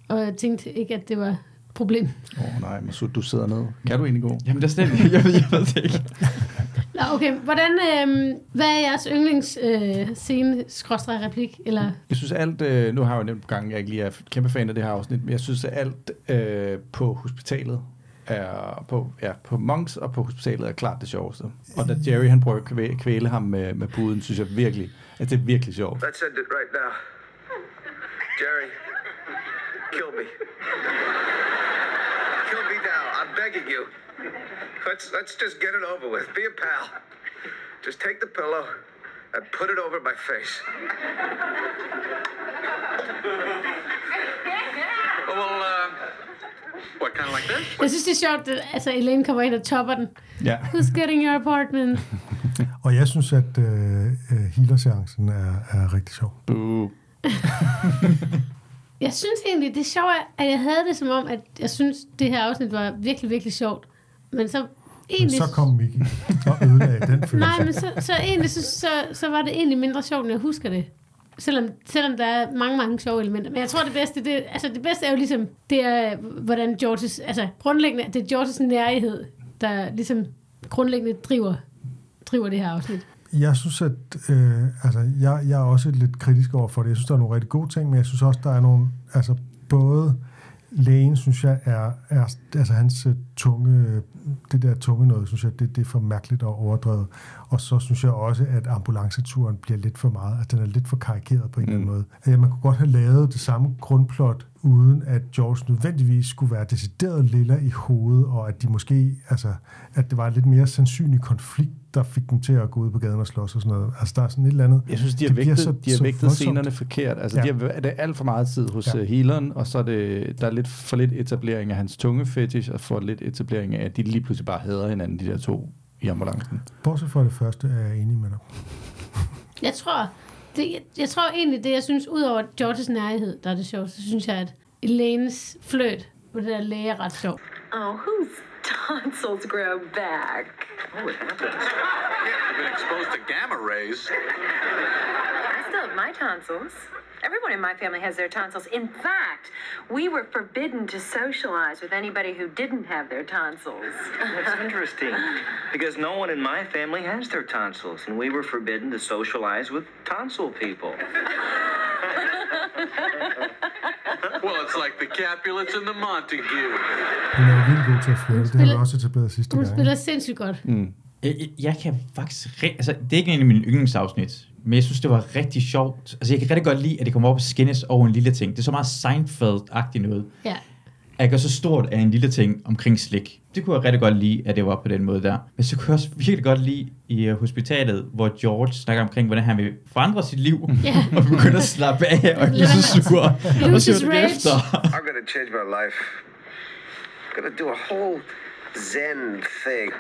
Og jeg tænkte ikke, at det var et problem. Åh oh, nej, Masud, du sidder ned. Kan du egentlig gå? Jamen, der er slet (laughs) jeg, ved, jeg ved det ikke. (laughs) Nå, okay. Hvordan, øh, hvad er jeres yndlings øh, scene, skråstrej replik? Eller, Jeg synes alt, øh, nu har jeg jo nævnt på gangen, jeg ikke lige er kæmpe fan af det her afsnit, men jeg synes at alt øh, på hospitalet er på, ja, på Monks og på hospitalet er klart det sjoveste. Og da Jerry han prøver at kvæle, kvæle ham med, med puden, synes jeg virkelig, at det er virkelig sjovt. Let's end it right now. Jerry, kill me. Begging you. Let's let's just get it over with. Be a pal. Just take the pillow and put it over my face. (laughs) Well, uh, what, kind of like this? jeg synes, det er sjovt, at altså, Elaine kommer ind og topper den. Ja. Who's getting your apartment? (laughs) Og jeg synes, at øh, øh, healer-seancen er, er rigtig sjov. Boo. (laughs) Jeg synes egentlig, det er sjovt, at jeg havde det som om, at jeg synes, det her afsnit var virkelig, virkelig sjovt. Men så Men egentlig... så kom Mickey og ødelagde den (laughs) følelse. Nej, men så, så egentlig, så, så, så var det egentlig mindre sjovt, end jeg husker det. Selvom, selvom der er mange, mange sjove elementer. Men jeg tror, det bedste, det, altså det bedste er jo ligesom, det er, hvordan Georges, altså grundlæggende, det er Georges nærighed, der ligesom grundlæggende driver, driver det her afsnit. Jeg synes, at øh, altså, jeg, jeg er også lidt kritisk over for det. Jeg synes, der er nogle rigtig gode ting, men jeg synes også, der er nogle, altså både lægen, synes jeg, er, er altså hans øh, tunge, det der tunge noget, synes jeg, det, det er for mærkeligt og overdrevet. Og så synes jeg også, at ambulanceturen bliver lidt for meget, at den er lidt for karikeret på en eller anden måde. At man kunne godt have lavet det samme grundplot uden at George nødvendigvis skulle være decideret lilla i hovedet, og at de måske, altså, at det var en lidt mere sandsynlig konflikt, der fik dem til at gå ud på gaden og slås og sådan noget. Altså, der er sådan et eller andet. Jeg synes, de har vægtet, så- de har vægtet scenerne forkert. Altså, Ja. de har, det er alt for meget tid hos Ja. ja. healeren, og så er det, der er lidt for lidt etablering af hans tunge fetish, og for lidt etablering af, at de lige pludselig bare hader hinanden, de der to i ambulancen. Bortset fra det første, er jeg enig med dig. Jeg tror, det, jeg, jeg tror egentlig, det jeg synes, ud over Georges nærhed, der er det sjovt, så synes jeg, at Elaines fløt på det der læge er ret sjovt. Oh, whose tonsils grow back? Oh, it happens. I've been exposed to gamma rays. I still have my tonsils. Everyone in my family has their tonsils. In fact, we were forbidden to socialize with anybody who didn't have their tonsils. That's (laughs) interesting because no one in my family has their tonsils, and we were forbidden to socialize with tonsil people. (laughs) Well, it's like the Capulets and the Montague. Hun er jo vildt god til at flytte. Det har vi spiller- også etableret sidste Hun gang. spiller sindssygt godt. Mm. Jeg, jeg- jeg kan faktisk... Re- altså, det er ikke en af mine yndlingsafsnit, men jeg synes, det var rigtig sjovt. Altså, jeg kan rigtig godt lide, at det kommer op og skinnes over en lille ting. Det er så meget Seinfeld-agtigt noget. Ja. At jeg gør så stort af en lille ting omkring slik. Det kunne jeg rigtig godt lide, at det var på den måde der. Men så kunne jeg også virkelig godt lide i uh, hospitalet, hvor George snakker omkring, hvordan han vil forandre sit liv. Ja. (laughs) og begynder at slappe af og ikke så sur. og så efter. I'm gonna change my life. I'm gonna do a whole Zen thing.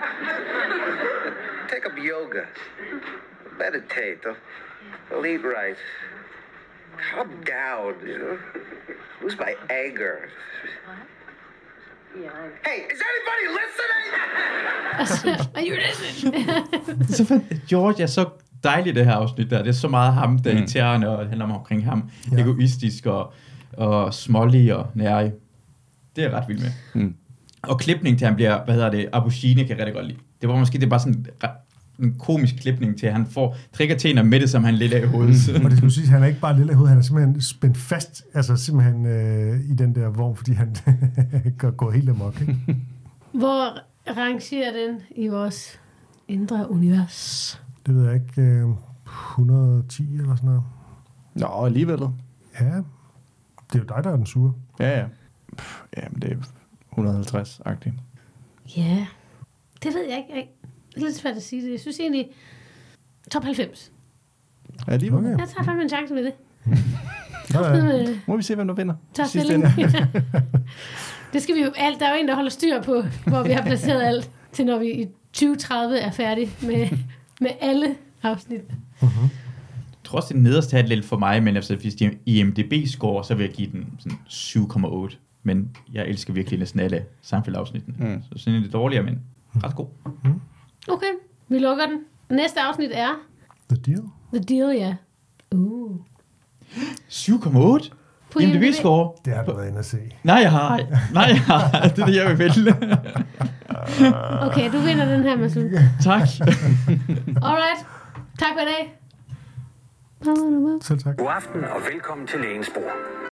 Take up yoga. Meditate. I'll, eat right. Calm down, you know. Lose my anger. Hey, is anybody listening? Are (laughs) you listening? (laughs) så fandt George er så dejlig det her afsnit der. Det er så meget ham, der er Mm. irriterende, og det handler om omkring ham. Ja. Egoistisk og, og smålig og nærig. Det er jeg ret vild med. Mm. Og klipning til, han bliver, hvad hedder det, Abushine kan jeg rigtig godt lide. Det var måske det er bare sådan en komisk klipning til, at han får trikker tænder med det, som han lidt af i hovedet. Mm. Og det skulle sige, at han er ikke bare lille i hovedet, han er simpelthen spændt fast, altså simpelthen øh, i den der vogn, fordi han (laughs) går, går helt amok. Ikke? (laughs) Hvor rangerer den i vores indre univers? Det ved jeg ikke, øh, 110 eller sådan noget. Nå, alligevel. Ja, det er jo dig, der er den sure. Ja, ja. Pff, ja, men det er 150-agtigt. Ja, det ved jeg ikke. Jeg- Det er lidt svært at sige det. Jeg synes egentlig, top 90. Alligevel. Okay. Okay. Jeg tager fandme en chance med det. Så er, Med, Må vi se, hvem der vinder. Sidste stilling. (laughs) (laughs) det skal vi jo alt. Der er jo en, der holder styr på, hvor vi har placeret alt, til når vi i 2030 er færdige med, med alle afsnit. Jeg tror også, det nederste er lidt for mig, men altså, hvis det er IMDB-score, så vil jeg give den sådan 7,8. Men jeg elsker virkelig næsten alle Seinfeld-afsnittene. Mm. Mm. Så sådan en lidt dårligere, men ret god. Okay, vi lukker den. Næste afsnit er the deal. The Deal, ja. Uh. 7,8? På IMDb-score? Det har du været inde at se. Nej, jeg har ej. Nej, jeg har. (laughs) Det er det, jeg vil vælge. (laughs) Okay, du vinder den her, Masul. (laughs) tak. Alright. Tak for i dag. Selv tak. God aften og velkommen til Lægens Bord.